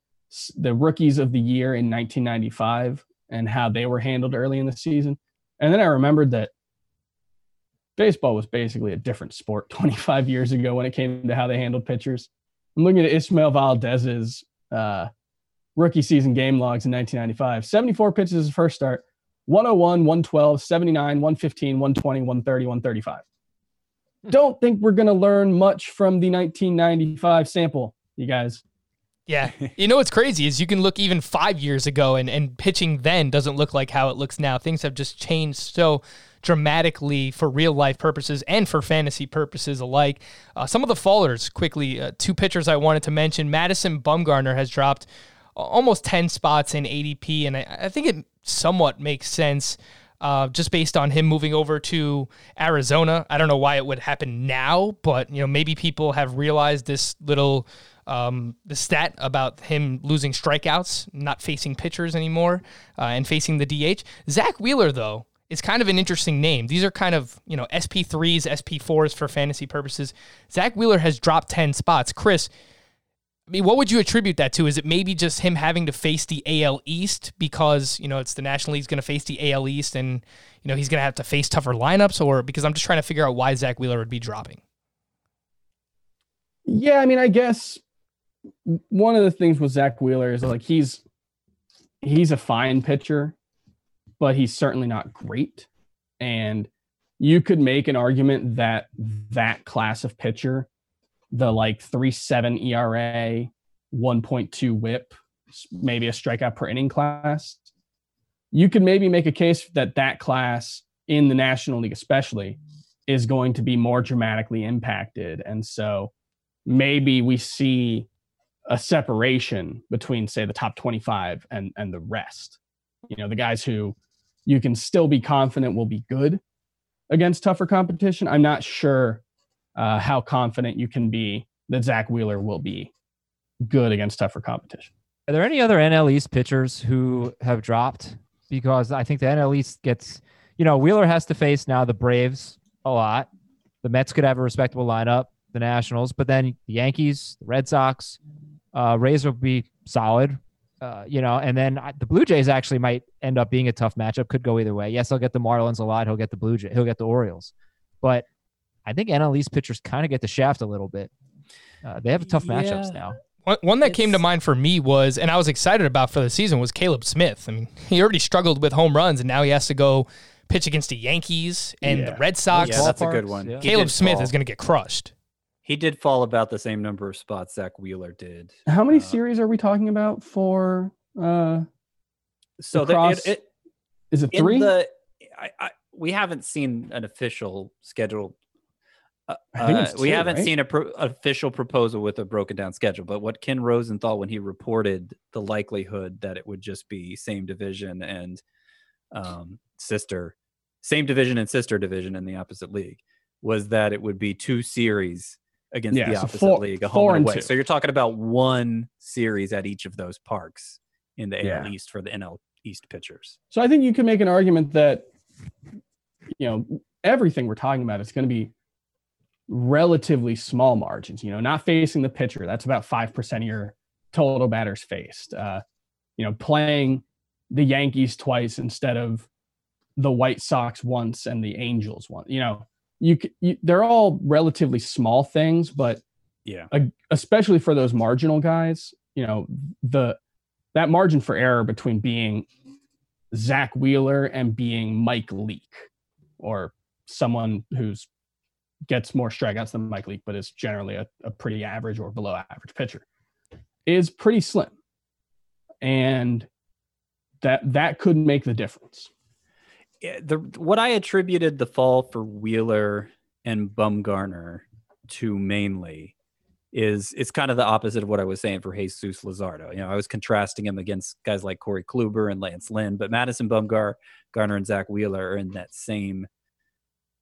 the rookies of the year in 1995 and how they were handled early in the season, and then I remembered that baseball was basically a different sport 25 years ago when it came to how they handled pitchers. I'm looking at Ismael Valdez's uh, rookie season game logs in 1995. 74 pitches his first start, 101, 112, 79, 115, 120, 130, 135. Don't think we're going to learn much from the 1995 sample, you guys. Yeah. You know what's crazy is you can look even five years ago and, and pitching then doesn't look like how it looks now. Things have just changed so dramatically for real life purposes and for fantasy purposes alike. Uh, some of the fallers, quickly, uh, two pitchers I wanted to mention. Madison Bumgarner has dropped almost 10 spots in ADP, and I, I think it somewhat makes sense. Uh, just based on him moving over to Arizona, I don't know why it would happen now, but you know maybe people have realized this little um, the stat about him losing strikeouts, not facing pitchers anymore, uh, and facing the DH. Zack Wheeler, though, is kind of an interesting name. These are kind of, you know, SP3s, SP4s for fantasy purposes. Zack Wheeler has dropped 10 spots. Chris, I mean, what would you attribute that to? Is it maybe just him having to face the AL East because, you know, it's the National League's going to face the AL East and, you know, he's going to have to face tougher lineups? Or because I'm just trying to figure out why Zack Wheeler would be dropping? Yeah, I mean, I guess one of the things with Zack Wheeler is like he's he's a fine pitcher, but he's certainly not great. And you could make an argument that that class of pitcher, the like three seven ERA, one point two WHIP, maybe a strikeout per inning class, you could maybe make a case that that class in the National League, especially, is going to be more dramatically impacted. And so maybe we see a separation between say the top 25 and and the rest. You know the guys who you can still be confident will be good against tougher competition. I'm not sure uh, how confident you can be that zack wheeler will be good against tougher competition Are there any other NL East pitchers who have dropped? Because I think the NL East gets, you know, Wheeler has to face now the Braves a lot. The Mets could have a respectable lineup, the Nationals, but then the Yankees, the Red Sox, uh, Rays will be solid, uh, you know, and then I- the Blue Jays actually might end up being a tough matchup. Could go either way. Yes, he'll get the Marlins a lot. He'll get the Blue Jay. He'll get the Orioles, but I think NL East pitchers kind of get the shaft a little bit. Uh, they have tough matchups now. One, one that came to mind for me was, and I was excited about for the season, was Caleb Smith. I mean, he already struggled with home runs, and now he has to go pitch against the Yankees and the Red Sox. Yeah, that's a good one. yeah. Caleb Smith fall. is going to get crushed. He did fall about the same number of spots Zack Wheeler did. how many Uh, series are we talking about for uh So the, Across- it, it, Is it in three? the I, I, we haven't seen an official schedule. Uh, uh, it's we two, haven't right? seen a pro- official proposal with a broken down schedule. But what Ken Rosenthal, when he reported the likelihood that it would just be same division and um, sister, same division and sister division in the opposite league, was that it would be two series against Yeah, the so opposite four- league, a home and away. two. So you're talking about one series at each of those parks in the Yeah. AL East for the NL East pitchers. So I think you can make an argument that you know everything we're talking about is going to be relatively small margins. You know, not facing the pitcher. That's about five percent of your total batters faced. Uh, you know, playing the Yankees twice instead of the White Sox once and the Angels once. You know, you, you they're all relatively small things, but Yeah. uh, especially for those marginal guys, you know, the that margin for error between being Zack Wheeler and being Mike Leake or someone who's gets more strikeouts than Mike Leake, but is generally a, a pretty average or below average pitcher is pretty slim. And that that could make the difference. Yeah, the what I attributed the fall for Wheeler and Bumgarner to mainly is it's kind of the opposite of what I was saying for Jesus Luzardo. You know, I was contrasting him against guys like Corey Kluber and Lance Lynn, but Madison Bumgar, Garner, and Zack Wheeler are in that same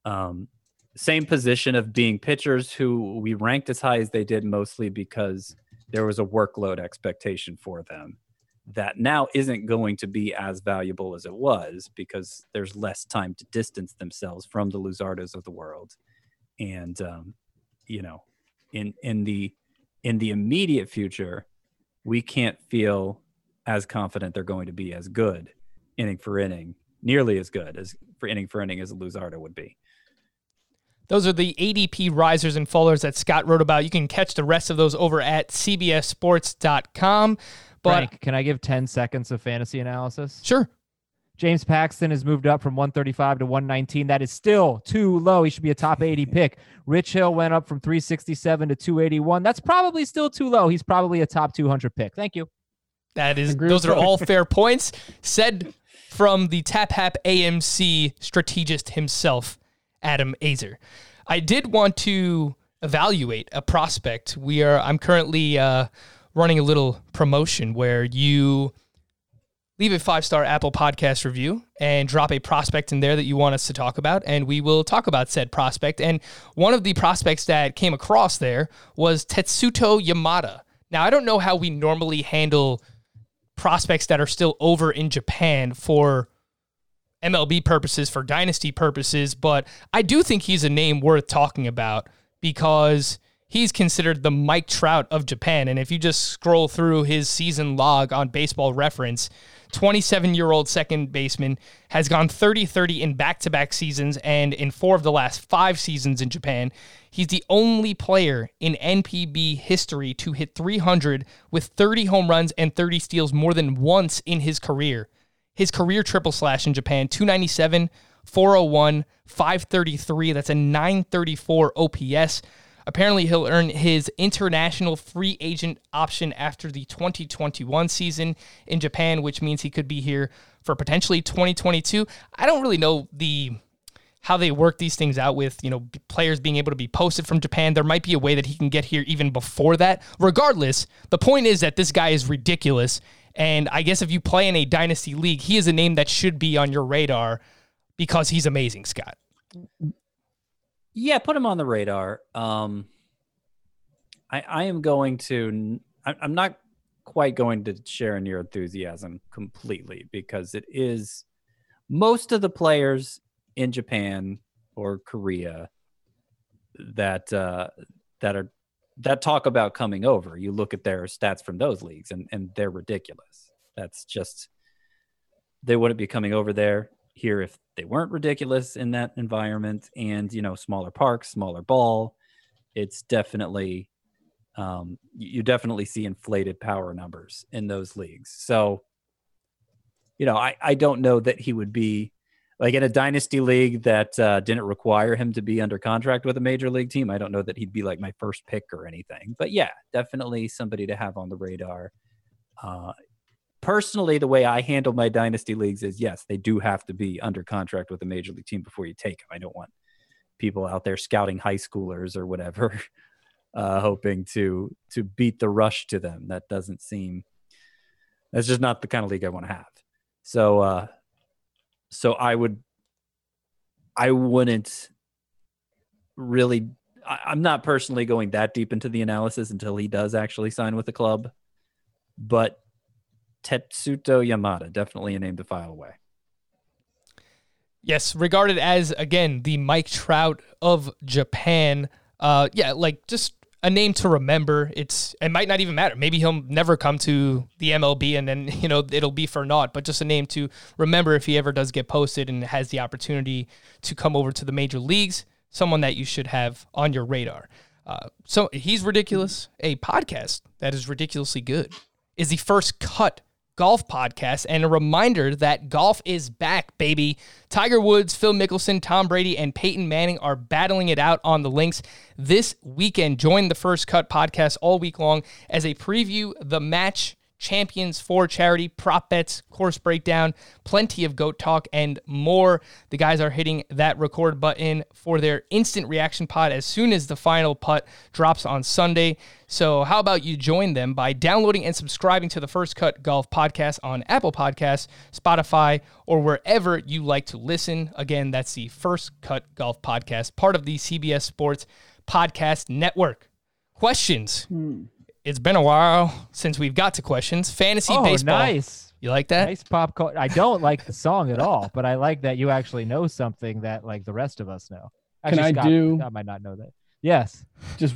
um same position of being pitchers who we ranked as high as they did mostly because there was a workload expectation for them that now isn't going to be as valuable as it was because there's less time to distance themselves from the Luzardos of the world. And um, you know, in in the in the immediate future, we can't feel as confident they're going to be as good inning for inning, nearly as good as for inning for inning as a Luzardo would be. Those are the ADP risers and fallers that Scott wrote about. You can catch the rest of those over at cbssports.com. But Frank, can I give 10 seconds of fantasy analysis? sure, James Paxton has moved up from 135 to 119. That is still too low. He should be a top 80 pick. Rich Hill went up from 367 to 281. That's probably still too low. He's probably a top 200 pick. Thank you. that is Agree those are all fair points said from the Tap Hap AMC strategist himself, Adam Aizer. I did want to evaluate a prospect. We are I'm currently uh, running a little promotion where you leave a five star Apple podcast review and drop a prospect in there that you want us to talk about, and we will talk about said prospect. And one of the prospects that came across there was Tetsuto Yamada. Now, I don't know how we normally handle prospects that are still over in Japan for MLB purposes, for dynasty purposes, but I do think he's a name worth talking about because he's considered the Mike Trout of Japan. And if you just scroll through his season log on baseball reference, 27 year old second baseman has gone 30 30 in back to back seasons and in four of the last five seasons in Japan. He's the only player in NPB history to hit 300 with 30 home runs and 30 steals more than once in his career. His career triple slash in Japan 297, 401, 533. That's a 934 OPS. Apparently, he'll earn his international free agent option after the 2021 season in Japan, which means he could be here for potentially 2022. I don't really know the how they work these things out with you know players being able to be posted from Japan. There might be a way that he can get here even before that. Regardless, the point is that this guy is ridiculous, and I guess if you play in a dynasty league, he is a name that should be on your radar because he's amazing, Scott. Yeah, put him on the radar. Um, I I am going to. I'm not quite going to share in your enthusiasm completely because it is most of the players in Japan or Korea that uh, that are that talk about coming over. You look at their stats from those leagues, and and they're ridiculous. That's just they wouldn't be coming over there here if they weren't ridiculous in that environment and you know smaller parks smaller ball it's definitely um, you definitely see inflated power numbers in those leagues so you know i i don't know that he would be like in a dynasty league that uh, didn't require him to be under contract with a major league team i don't know that he'd be like my first pick or anything but yeah definitely somebody to have on the radar uh, personally, the way I handle my dynasty leagues is yes, they do have to be under contract with a major league team before you take them. I don't want people out there scouting high schoolers or whatever, uh, hoping to to beat the rush to them. That doesn't seem. That's just not the kind of league I want to have. So, uh, so I would, I wouldn't really. I, I'm not personally going that deep into the analysis until he does actually sign with the club, but Tetsuto Yamada, definitely a name to file away. Yes, regarded as again the Mike Trout of Japan. Uh, yeah, like just a name to remember. It's it might not even matter. Maybe he'll never come to the MLB, and then you know it'll be for naught. But just a name to remember if he ever does get posted and has the opportunity to come over to the major leagues. Someone that you should have on your radar. Uh, so he's ridiculous. A podcast that is ridiculously good is the first cut golf podcast and a reminder that golf is back, baby. Tiger Woods, Phil Mickelson, Tom Brady, and Peyton Manning are battling it out on the links this weekend. Join the First Cut podcast all week long as they preview the match champions for charity, prop bets, course breakdown, plenty of goat talk, and more. The guys are hitting that record button for their instant reaction pod as soon as the final putt drops on Sunday. So, how about you join them by downloading and subscribing to the First Cut Golf podcast on Apple Podcasts, Spotify, or wherever you like to listen? Again, that's the First Cut Golf podcast, part of the CBS Sports Podcast Network. Questions? Hmm. It's been a while since we've got to questions. Fantasy Oh, baseball. nice. You like that? Nice pop culture. I don't like the song at all, but I like that you actually know something that like the rest of us know. Can I Scott, do- I might not know that. Yes, Just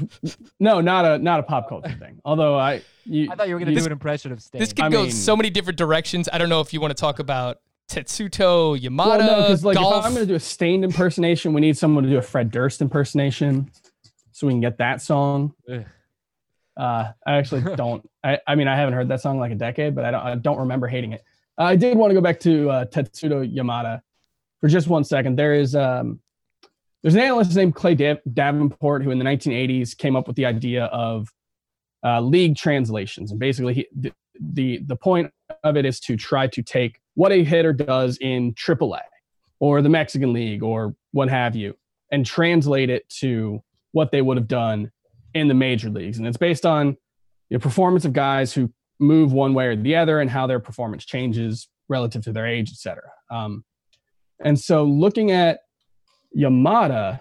no, not a not a pop culture thing. Although I, you, I thought you were going to do an impression of Sting. This could I go mean- so many different directions. I don't know if you want to talk about Tetsuto Yamada, Well, no, because like golf. if I'm going to do a Staind impersonation, we need someone to do a Fred Durst impersonation, so we can get that song. Ugh. Uh, I actually don't. I, I mean, I haven't heard that song in like a decade, but I don't. I don't remember hating it. I did want to go back to uh, Tetsuto Yamada for just one second. There is um, there's an analyst named Clay Dav- Davenport who in the 1980s came up with the idea of uh, league translations, and basically he, the, the the point of it is to try to take what a hitter does in AAA or the Mexican League or what have you, and translate it to what they would have done in the major leagues. And it's based on the performance of guys who move one way or the other and how their performance changes relative to their age, et cetera. Um, and so looking at Yamada,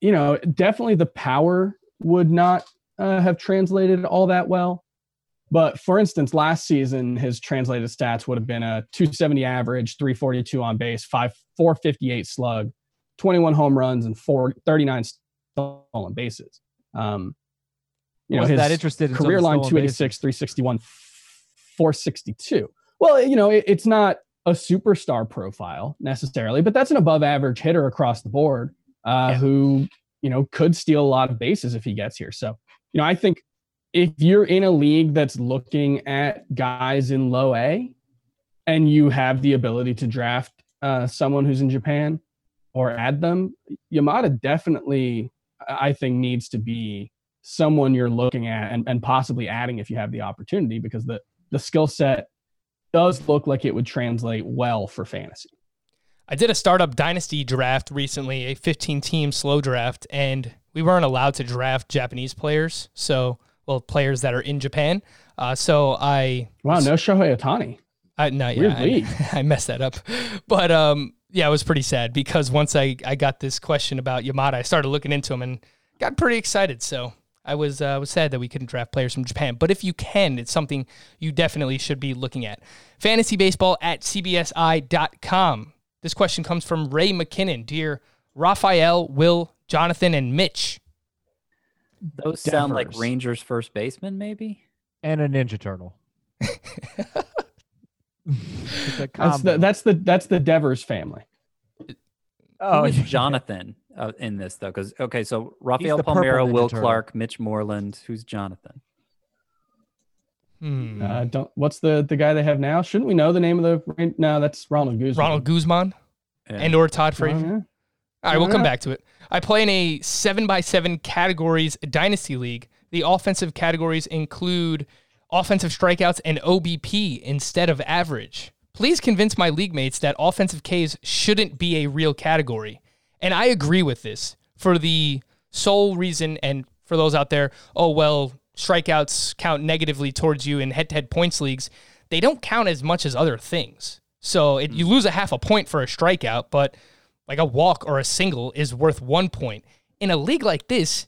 you know, definitely the power would not uh, have translated all that well. But for instance, last season, his translated stats would have been a 270 average, 342 on base, 5, 458 slug, 21 home runs, and four, 39 stolen bases. Um, you know, Wasn't that interested in career line stolen 286, 361, 462. Well, you know, it, it's not a superstar profile necessarily, but that's an above average hitter across the board uh, who, you know, could steal a lot of bases if he gets here. So, you know, I think if you're in a league that's looking at guys in low A and you have the ability to draft uh, someone who's in Japan or add them, Yamada definitely, I think, needs to be someone you're looking at and, and possibly adding if you have the opportunity because the, the skill set does look like it would translate well for fantasy. I did a startup dynasty draft recently, a 15 team slow draft, and we weren't allowed to draft Japanese players. So, well, players that are in Japan. Uh, so I Wow, no Shohei Ohtani. I no, yeah, I. I messed that up. But um, yeah, it was pretty sad because once I, I got this question about Yamada, I started looking into him and got pretty excited. So I was uh, was sad that we couldn't draft players from Japan. But if you can, it's something you definitely should be looking at. Fantasy baseball at cbsi.com. This question comes from Ray McKinnon. Dear Raphael, Will, Jonathan, and Mitch. Those sound like Rangers first baseman, maybe. and a Ninja Turtle. It's a That's the that's the that's the Devers family. oh, Who is. Jonathan uh, in this though? Because okay, so Rafael the Palmeiro, Will Turtle. Clark, Mitch Moreland. Who's Jonathan? Hmm. Uh, don't what's the the guy they have now? Shouldn't we know the name of the? No, that's Ronald Guzman. Ronald Guzman Yeah. and or Todd Oh, Frazier. yeah. All right, we'll come back to it. I play in a seven by seven categories dynasty league. The offensive categories include offensive strikeouts, and OBP instead of average. Please convince my league mates that offensive Ks shouldn't be a real category. And I agree with this for the sole reason, and for those out there, oh, well, strikeouts count negatively towards you in head to head points leagues. They don't count as much as other things. So it, you mm. lose a half a point for a strikeout, but like a walk or a single is worth one point. In a league like this,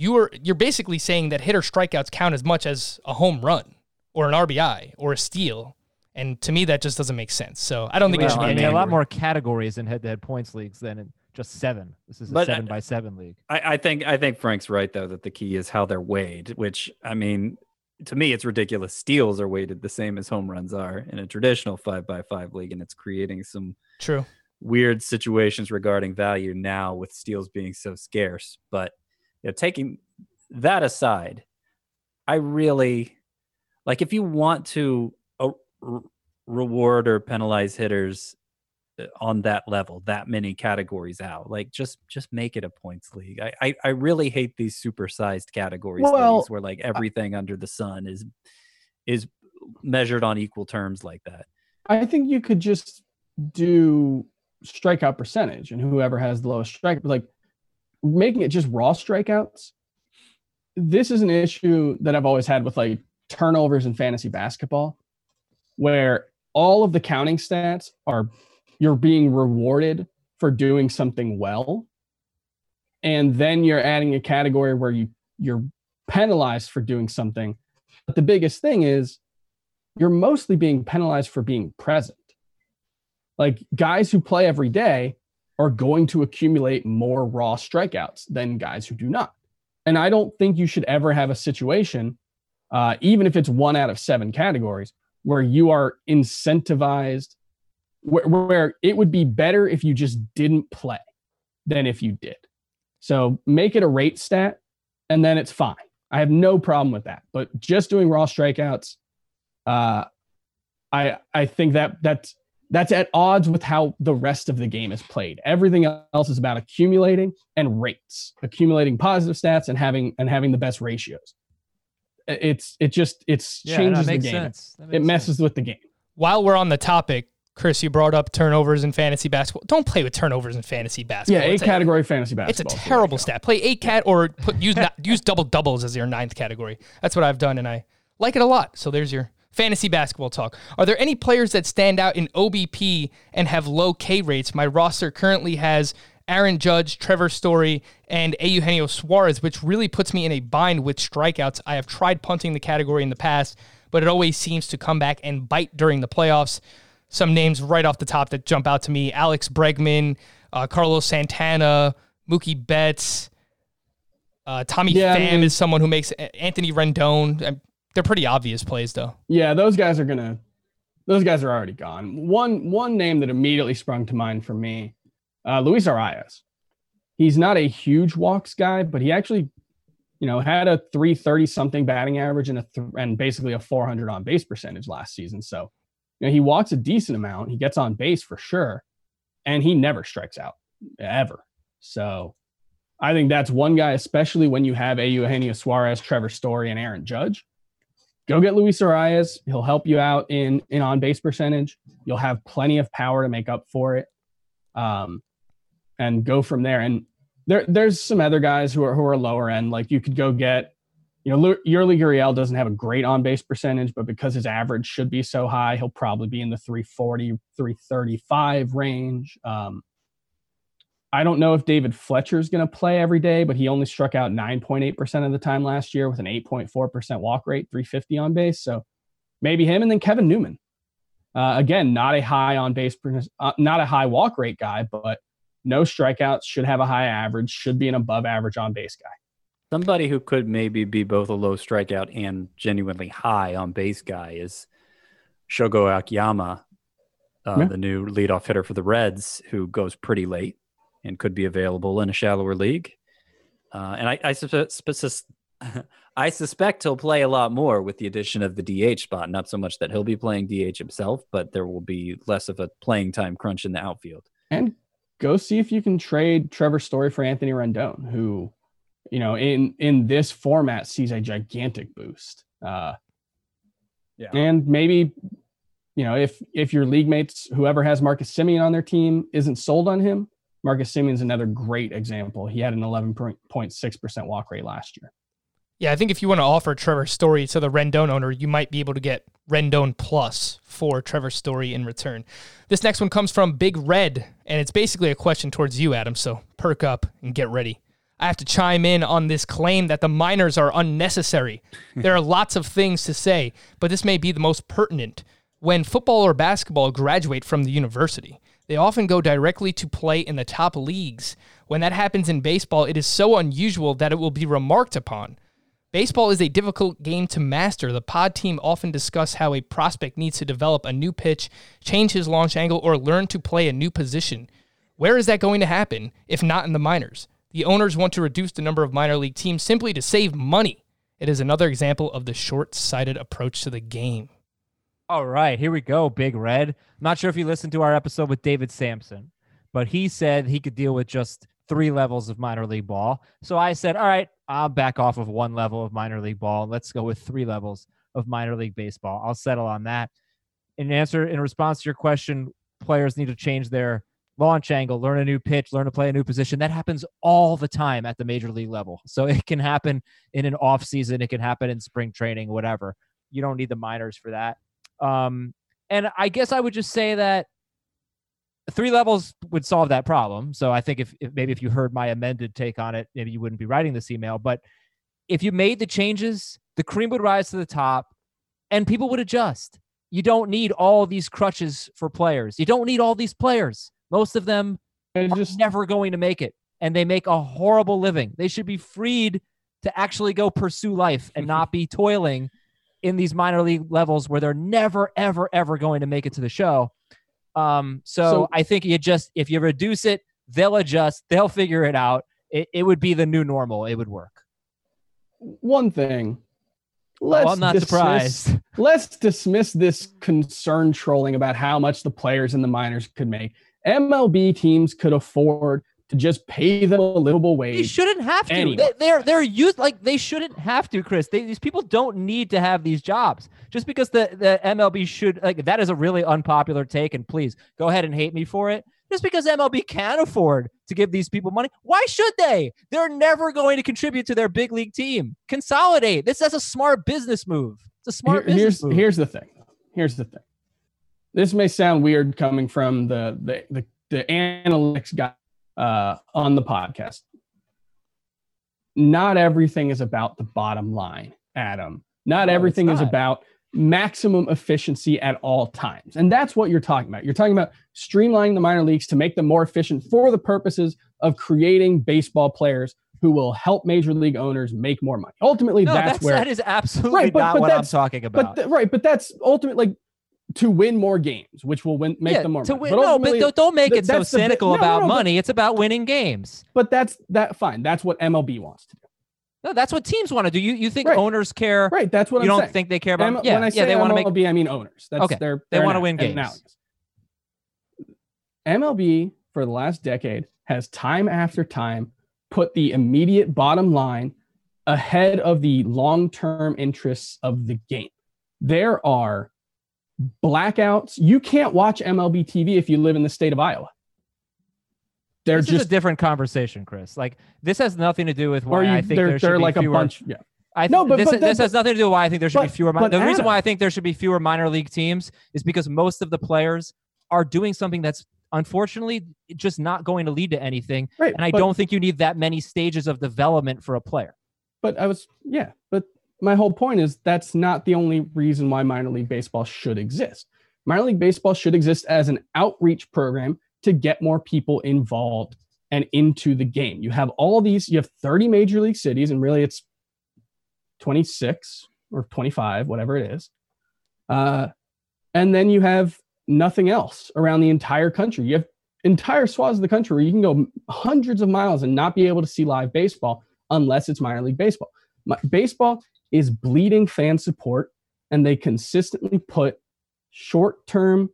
you're you're basically saying that hitter strikeouts count as much as a home run or an RBI or a steal. And to me, that just doesn't make sense. So I don't think it Well, should be I a mean, a lot more categories in head-to-head points leagues than in just seven. This is a But, uh, seven by seven league. I, I think I think Frank's right though that the key is how they're weighed. Which I mean, to me, it's ridiculous. Steals are weighted the same as home runs are in a traditional five by five league, and it's creating some True. weird situations regarding value now with steals being so scarce. But you know, taking that aside, I really like if you want to uh, reward or penalize hitters uh, on that level, that many categories out, like just just make it a points league. I I, I really hate these supersized categories Well, where like everything under the sun is is measured on equal terms like that. I think you could just do strikeout percentage and whoever has the lowest strike, like making it just raw strikeouts. This is an issue that I've always had with like turnovers in fantasy basketball, where all of the counting stats are you're being rewarded for doing something well. And then you're adding a category where you you're penalized for doing something. But the biggest thing is you're mostly being penalized for being present. Like guys who play every day are going to accumulate more raw strikeouts than guys who do not. And I don't think you should ever have a situation, uh, even if it's one out of seven categories, where you are incentivized, where, where it would be better if you just didn't play than if you did. So make it a rate stat, and then it's fine. I have no problem with that. But just doing raw strikeouts, uh, I I think that that's that's at odds with how the rest of the game is played. Everything else is about accumulating and rates, accumulating positive stats and having and having the best ratios. It's it just it's Yeah, changes that the game. sense. It messes sense. with the game. While we're on the topic, Chris, you brought up turnovers in fantasy basketball. Don't play with turnovers in fantasy basketball. Yeah, eight It's a- category fantasy basketball. It's a basketball. so terrible stat. Play eight cat or put use not, use double doubles as your ninth category. That's what I've done, and I like it a lot. So there's your fantasy basketball talk. Are there any players that stand out in OBP and have low K rates? My roster currently has Aaron Judge, Trevor Story, and Eugenio Suarez, which really puts me in a bind with strikeouts. I have tried punting the category in the past, but it always seems to come back and bite during the playoffs some names right off the top that jump out to me Alex Bregman, uh, Carlos Santana, Mookie Betts, uh, Tommy Yeah, I Pham mean- is someone who makes Anthony Rendon. They're pretty obvious plays, though. Yeah, those guys are gonna. Those guys are already gone. One one name that immediately sprung to mind for me, uh, Luis Arraez. He's not a huge walks guy, but he actually, you know, had a 330 something batting average and a th- and basically a 400 on base percentage last season. So, you know, he walks a decent amount. He gets on base for sure, and he never strikes out ever. So, I think that's one guy, especially when you have a Eugenio Suarez, Trevor Story, and Aaron Judge go get Luis Arraez. He'll help you out in in on base percentage. You'll have plenty of power to make up for it, um, and go from there. And there there's some other guys who are who are lower end. Like you could go get, you know, Yuli Gurriel doesn't have a great on base percentage, but because his average should be so high, he'll probably be in the 340 335 range. Um, I don't know if David Fletcher's going to play every day, but he only struck out 9.8% of the time last year with an 8.4% walk rate, 350 on base. So maybe him and then Kevin Newman. Uh, again, not a high on base, uh, not a high walk rate guy, but no strikeouts, should have a high average, should be an above average on base guy. Somebody who could maybe be both a low strikeout and genuinely high on base guy is Shogo Akiyama, uh, Yeah. the new leadoff hitter for the Reds, who goes pretty late and could be available in a shallower league. Uh, and I, I, spec- I suspect he'll play a lot more with the addition of the DH spot. Not so much that he'll be playing DH himself, but there will be less of a playing time crunch in the outfield. And go see if you can trade Trevor Story for Anthony Rendon, who, you know, in in this format sees a gigantic boost. Uh, Yeah. And maybe, you know, if if your league mates, whoever has Marcus Semien on their team, isn't sold on him, Marcus Semien's another great example. He had an 11.6% walk rate last year. Yeah, I think if you want to offer Trevor Story to the Rendon owner, you might be able to get Rendon Plus for Trevor Story in return. This next one comes from Big Red, and it's basically a question towards you, Adam. So perk up and get ready. I have to chime in on this claim that the minors are unnecessary. there are lots of things to say, but this may be the most pertinent. When football or basketball graduate from the university, they often go directly to play in the top leagues. When that happens in baseball, it is so unusual that it will be remarked upon. Baseball is a difficult game to master. The pod team often discuss how a prospect needs to develop a new pitch, change his launch angle, or learn to play a new position. Where is that going to happen if not in the minors? The owners want to reduce the number of minor league teams simply to save money. It is another example of the short sighted approach to the game. All right, here we go, Big Red. I'm not sure if you listened to our episode with David Samson, but he said he could deal with just three levels of minor league ball. So I said, all right, I'll back off of one level of minor league ball. Let's go with three levels of minor league baseball. I'll settle on that. In answer, in response to your question, players need to change their launch angle, learn a new pitch, learn to play a new position. That happens all the time at the major league level. So it can happen in an off season, it can happen in spring training, whatever. You don't need the minors for that. Um, and I guess I would just say that three levels would solve that problem. So I think if, if, maybe if you heard my amended take on it, maybe you wouldn't be writing this email. But if you made the changes, the cream would rise to the top and people would adjust. You don't need all these crutches for players. You don't need all these players. Most of them And are just never going to make it and they make a horrible living. They should be freed to actually go pursue life and not be toiling in these minor league levels where they're never, ever, ever going to make it to the show. Um, so, So- I think you just, if you reduce it, they'll adjust, they'll figure it out. It, it would be the new normal. It would work. one thing. Let's oh, I'm not dismiss- surprised. Let's dismiss this concern trolling about how much the players in the minors could make. MLB teams could afford to just pay them a livable wage. They shouldn't have to. Anyway. They, they're they're used like they shouldn't have to, Chris. They, these people don't need to have these jobs. Just because the the MLB should like that is a really unpopular take, and please go ahead and hate me for it. Just because MLB can't afford to give these people money, why should they? They're never going to contribute to their big league team. Consolidate. This is a smart business move. It's a smart Here- business here's move. here's the thing. Here's the thing. This may sound weird coming from the the the, the analytics guy uh, on the podcast. Not everything is about the bottom line, Adam. Not No, everything is about maximum efficiency at all times. And that's what you're talking about. You're talking about streamlining the minor leagues to make them more efficient for the purposes of creating baseball players who will help major league owners make more money. Ultimately, no, that's, that's, where that is absolutely Right, but- not but what I'm talking about. but th- right, but that's ultimately like to win more games, which will win make yeah, them more to money. win, But no, but don't, don't make th- it so that's the bit- cynical no, no, about but- money. It's about winning games. but that's that fine. That's what MLB wants to do. No, that's what teams want to do. You you think Right. owners care? Right, that's what you I'm saying. You don't saying. think they care about? M- yeah, when I say yeah, they want to make. MLB, I mean owners. That's Okay, their they wanna win games. analogies. MLB for the last decade has time after time put the immediate bottom line ahead of the long-term interests of the game. There are blackouts. You can't watch MLB TV if you live in the state of Iowa. They're This just a different conversation, Chris. Like this has nothing to do with why you, I think they're, there should be like fewer. a bunch. Yeah. I th- No, but- this, but is- this has nothing to do with why I think there should be fewer. but the reason why I think there should be fewer minor league teams is because most of the players are doing something that's unfortunately just not going to lead to anything. Right. And I but- don't think you need that many stages of development for a player. but I was yeah, but my whole point is that's not the only reason why minor league baseball should exist. Minor league baseball should exist as an outreach program to get more people involved and into the game. You have all these, you have 30 major league cities, and really it's 26 or 25, whatever it is. Uh, and then you have nothing else around the entire country. You have entire swaths of the country where you can go hundreds of miles and not be able to see live baseball unless it's minor league baseball. Mi- Baseball is bleeding fan support, and they consistently put short term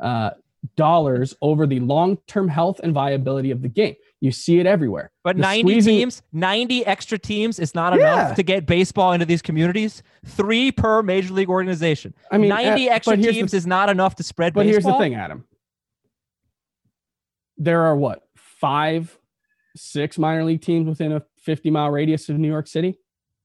uh, dollars over the long-term health and viability of the game. You see it everywhere. But The 90 squeezing- teams, 90 extra teams is not Yeah. enough to get baseball into these communities. Three per major league organization. I mean, 90 uh, extra but here's the- teams is not enough to spread But here's the thing, Adam. There are what five, six minor league teams within a 50 mile radius of New York City,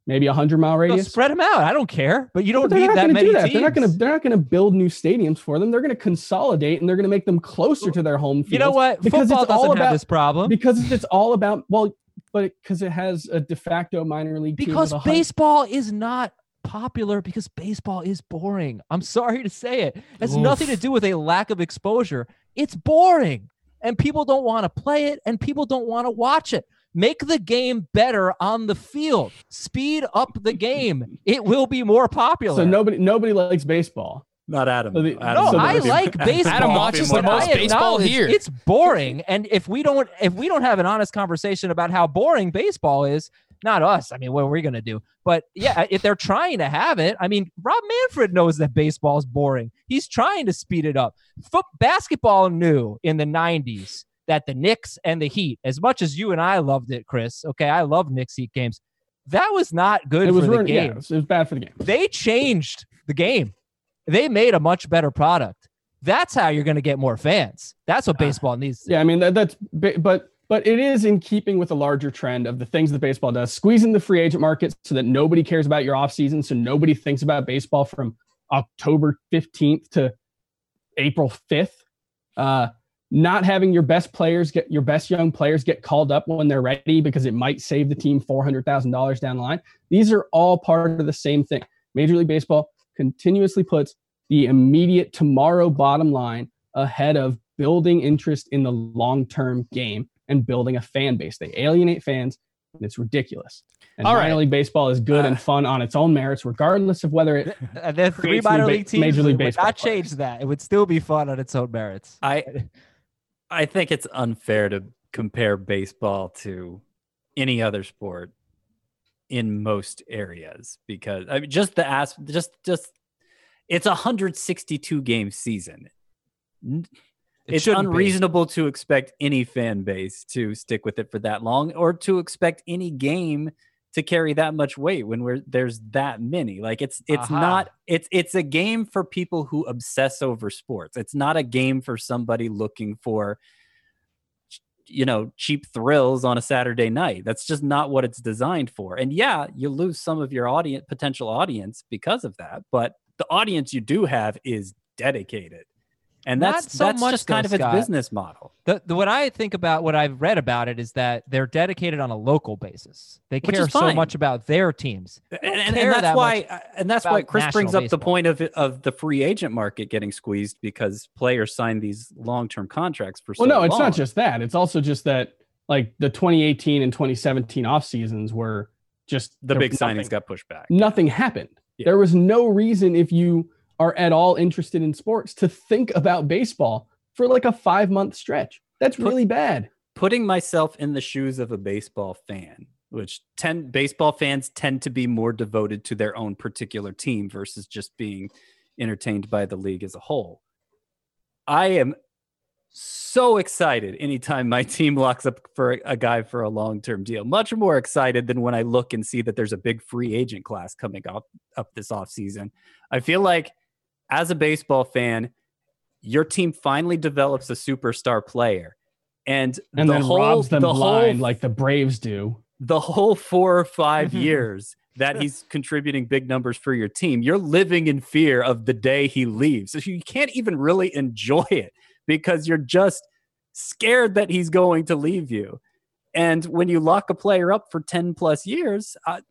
maybe a hundred mile No, radius. spread them out. I don't care, but you don't But need that many do that. teams. They're not going to. They're not going to build new stadiums for them. They're going to consolidate and they're going to make them closer to their home fields. you know what? Because Football it's all doesn't about have this problem because it's all about well, but because it has a de facto minor league because baseball is not popular because baseball is boring. I'm sorry to say it. It has nothing to do with a lack of exposure. It's boring. And people don't want to play it and people don't want to watch it. Make the game better on the field. Speed up the game. It will be more popular. So nobody nobody likes baseball. Not Adam. So the- Adam no, so I the- like baseball. Adam watches but the most baseball here. It's boring, and if we don't, if we don't have an honest conversation about how boring baseball is, not us. I mean, what are we gonna do? But yeah, if they're trying to have it, I mean, Rob Manfred knows that baseball is boring. He's trying to speed it up. Foot basketball knew in the '90s that the Knicks and the Heat, as much as you and I loved it, Chris. Okay, I love Knicks Heat games. That was not good It was for the ruined, yeah, game it was, it was bad for the game. they changed the game. They made a much better product. That's how you're going to get more fans. That's what baseball needs. Yeah, I mean that, that's but but it is in keeping with a larger trend of the things that baseball does, squeezing the free agent market so that nobody cares about your offseason, so nobody thinks about baseball from October 15th to April 5th. Uh, not having your best players get your best young players get called up when they're ready because it might save the team $400,000 down the line. These are all part of the same thing. Major League Baseball continuously puts the immediate tomorrow bottom line ahead of building interest in the long-term game and building a fan base. They alienate fans, and it's ridiculous. And All minor right. league baseball is good and Uh, fun on its own merits, regardless of whether it. And then three Creates new minor ba- league teams Major League would Baseball not players. change that. It would still be fun on its own merits. I I think it's unfair to compare baseball to any other sport in most areas because I mean just the as just just it's a 162 game season. It it's shouldn't be. unreasonable to expect any fan base to stick with it for that long or to expect any game to carry that much weight when we're there's that many. Like it's it's Aha. not it's it's a game for people who obsess over sports. It's not a game for somebody looking for you know cheap thrills on a saturday night. That's just not what it's designed for. And yeah you lose some of your audience potential audience because of that but the audience you do have is dedicated and Not that's so that's much just though, kind of Scott. its business model The, the what I think about what I've read about it is that they're dedicated on a local basis. They Which care so much about their teams. And, and, and that's that why uh, and that's why Chris brings national up the point of of the free agent market getting squeezed because players sign these long-term contracts for so Well, no, it's long. not just that. It's also just that like the 2018 and 2017 off seasons were just the big was signings nothing- got pushed back. nothing happened. Yeah. There was no reason if you are at all interested in sports to think about baseball for like a five month stretch. That's really bad. Putting myself in the shoes of a baseball fan, which ten baseball fans tend to be more devoted to their own particular team versus just being entertained by the league as a whole. I am so excited anytime my team locks up for a, guy for a long-term deal. Much more excited than when I look and see that there's a big free agent class coming up up this offseason. I feel like as a baseball fan, your team finally develops a superstar player. And, And the then whole, robs them the blind whole, like the Braves do. the whole four or five years that he's contributing big numbers for your team, you're living in fear of the day he leaves. So you can't even really enjoy it because you're just scared that he's going to leave you. And when you lock a player up for 10 plus years, uh,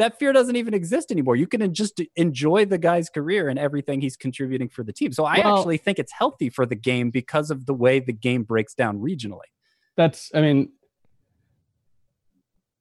that fear doesn't even exist anymore. You can just enjoy the guy's career and everything he's contributing for the team. So I Well- actually think it's healthy for the game because of the way the game breaks down regionally. That's, I mean,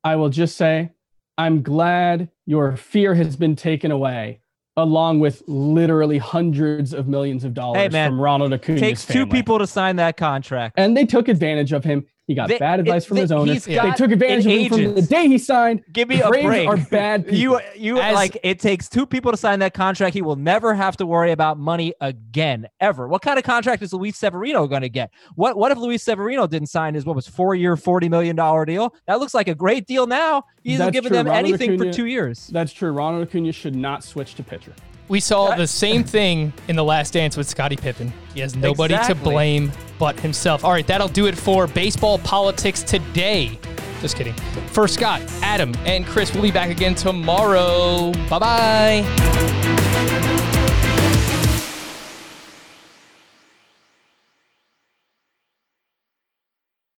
I will just say, I'm glad your fear has been taken away, along with literally hundreds of millions of dollars man, from Ronald Acuna. It takes two people to sign that contract. and they took advantage of him. He got They- bad advice it- from they- his owner. They took advantage of an him from the day he signed. Give me The a Braves break. are bad people. You you As- like it takes two people to sign that contract. He will never have to worry about money again, ever. What kind of contract is Luis Severino going to get? What what if Luis Severino didn't sign his what was four year, forty million dollar deal? That looks like a great deal now. He's hasn't That's given them Ronald anything for two years. That's true. Ronald Acuna should not switch to pitcher. We saw the same thing in the last dance with Scottie Pippen. He has nobody to blame but himself. All right, that'll do it for baseball politics today. Just kidding. For Scott, Adam, and Chris, we'll be back again tomorrow. Bye bye.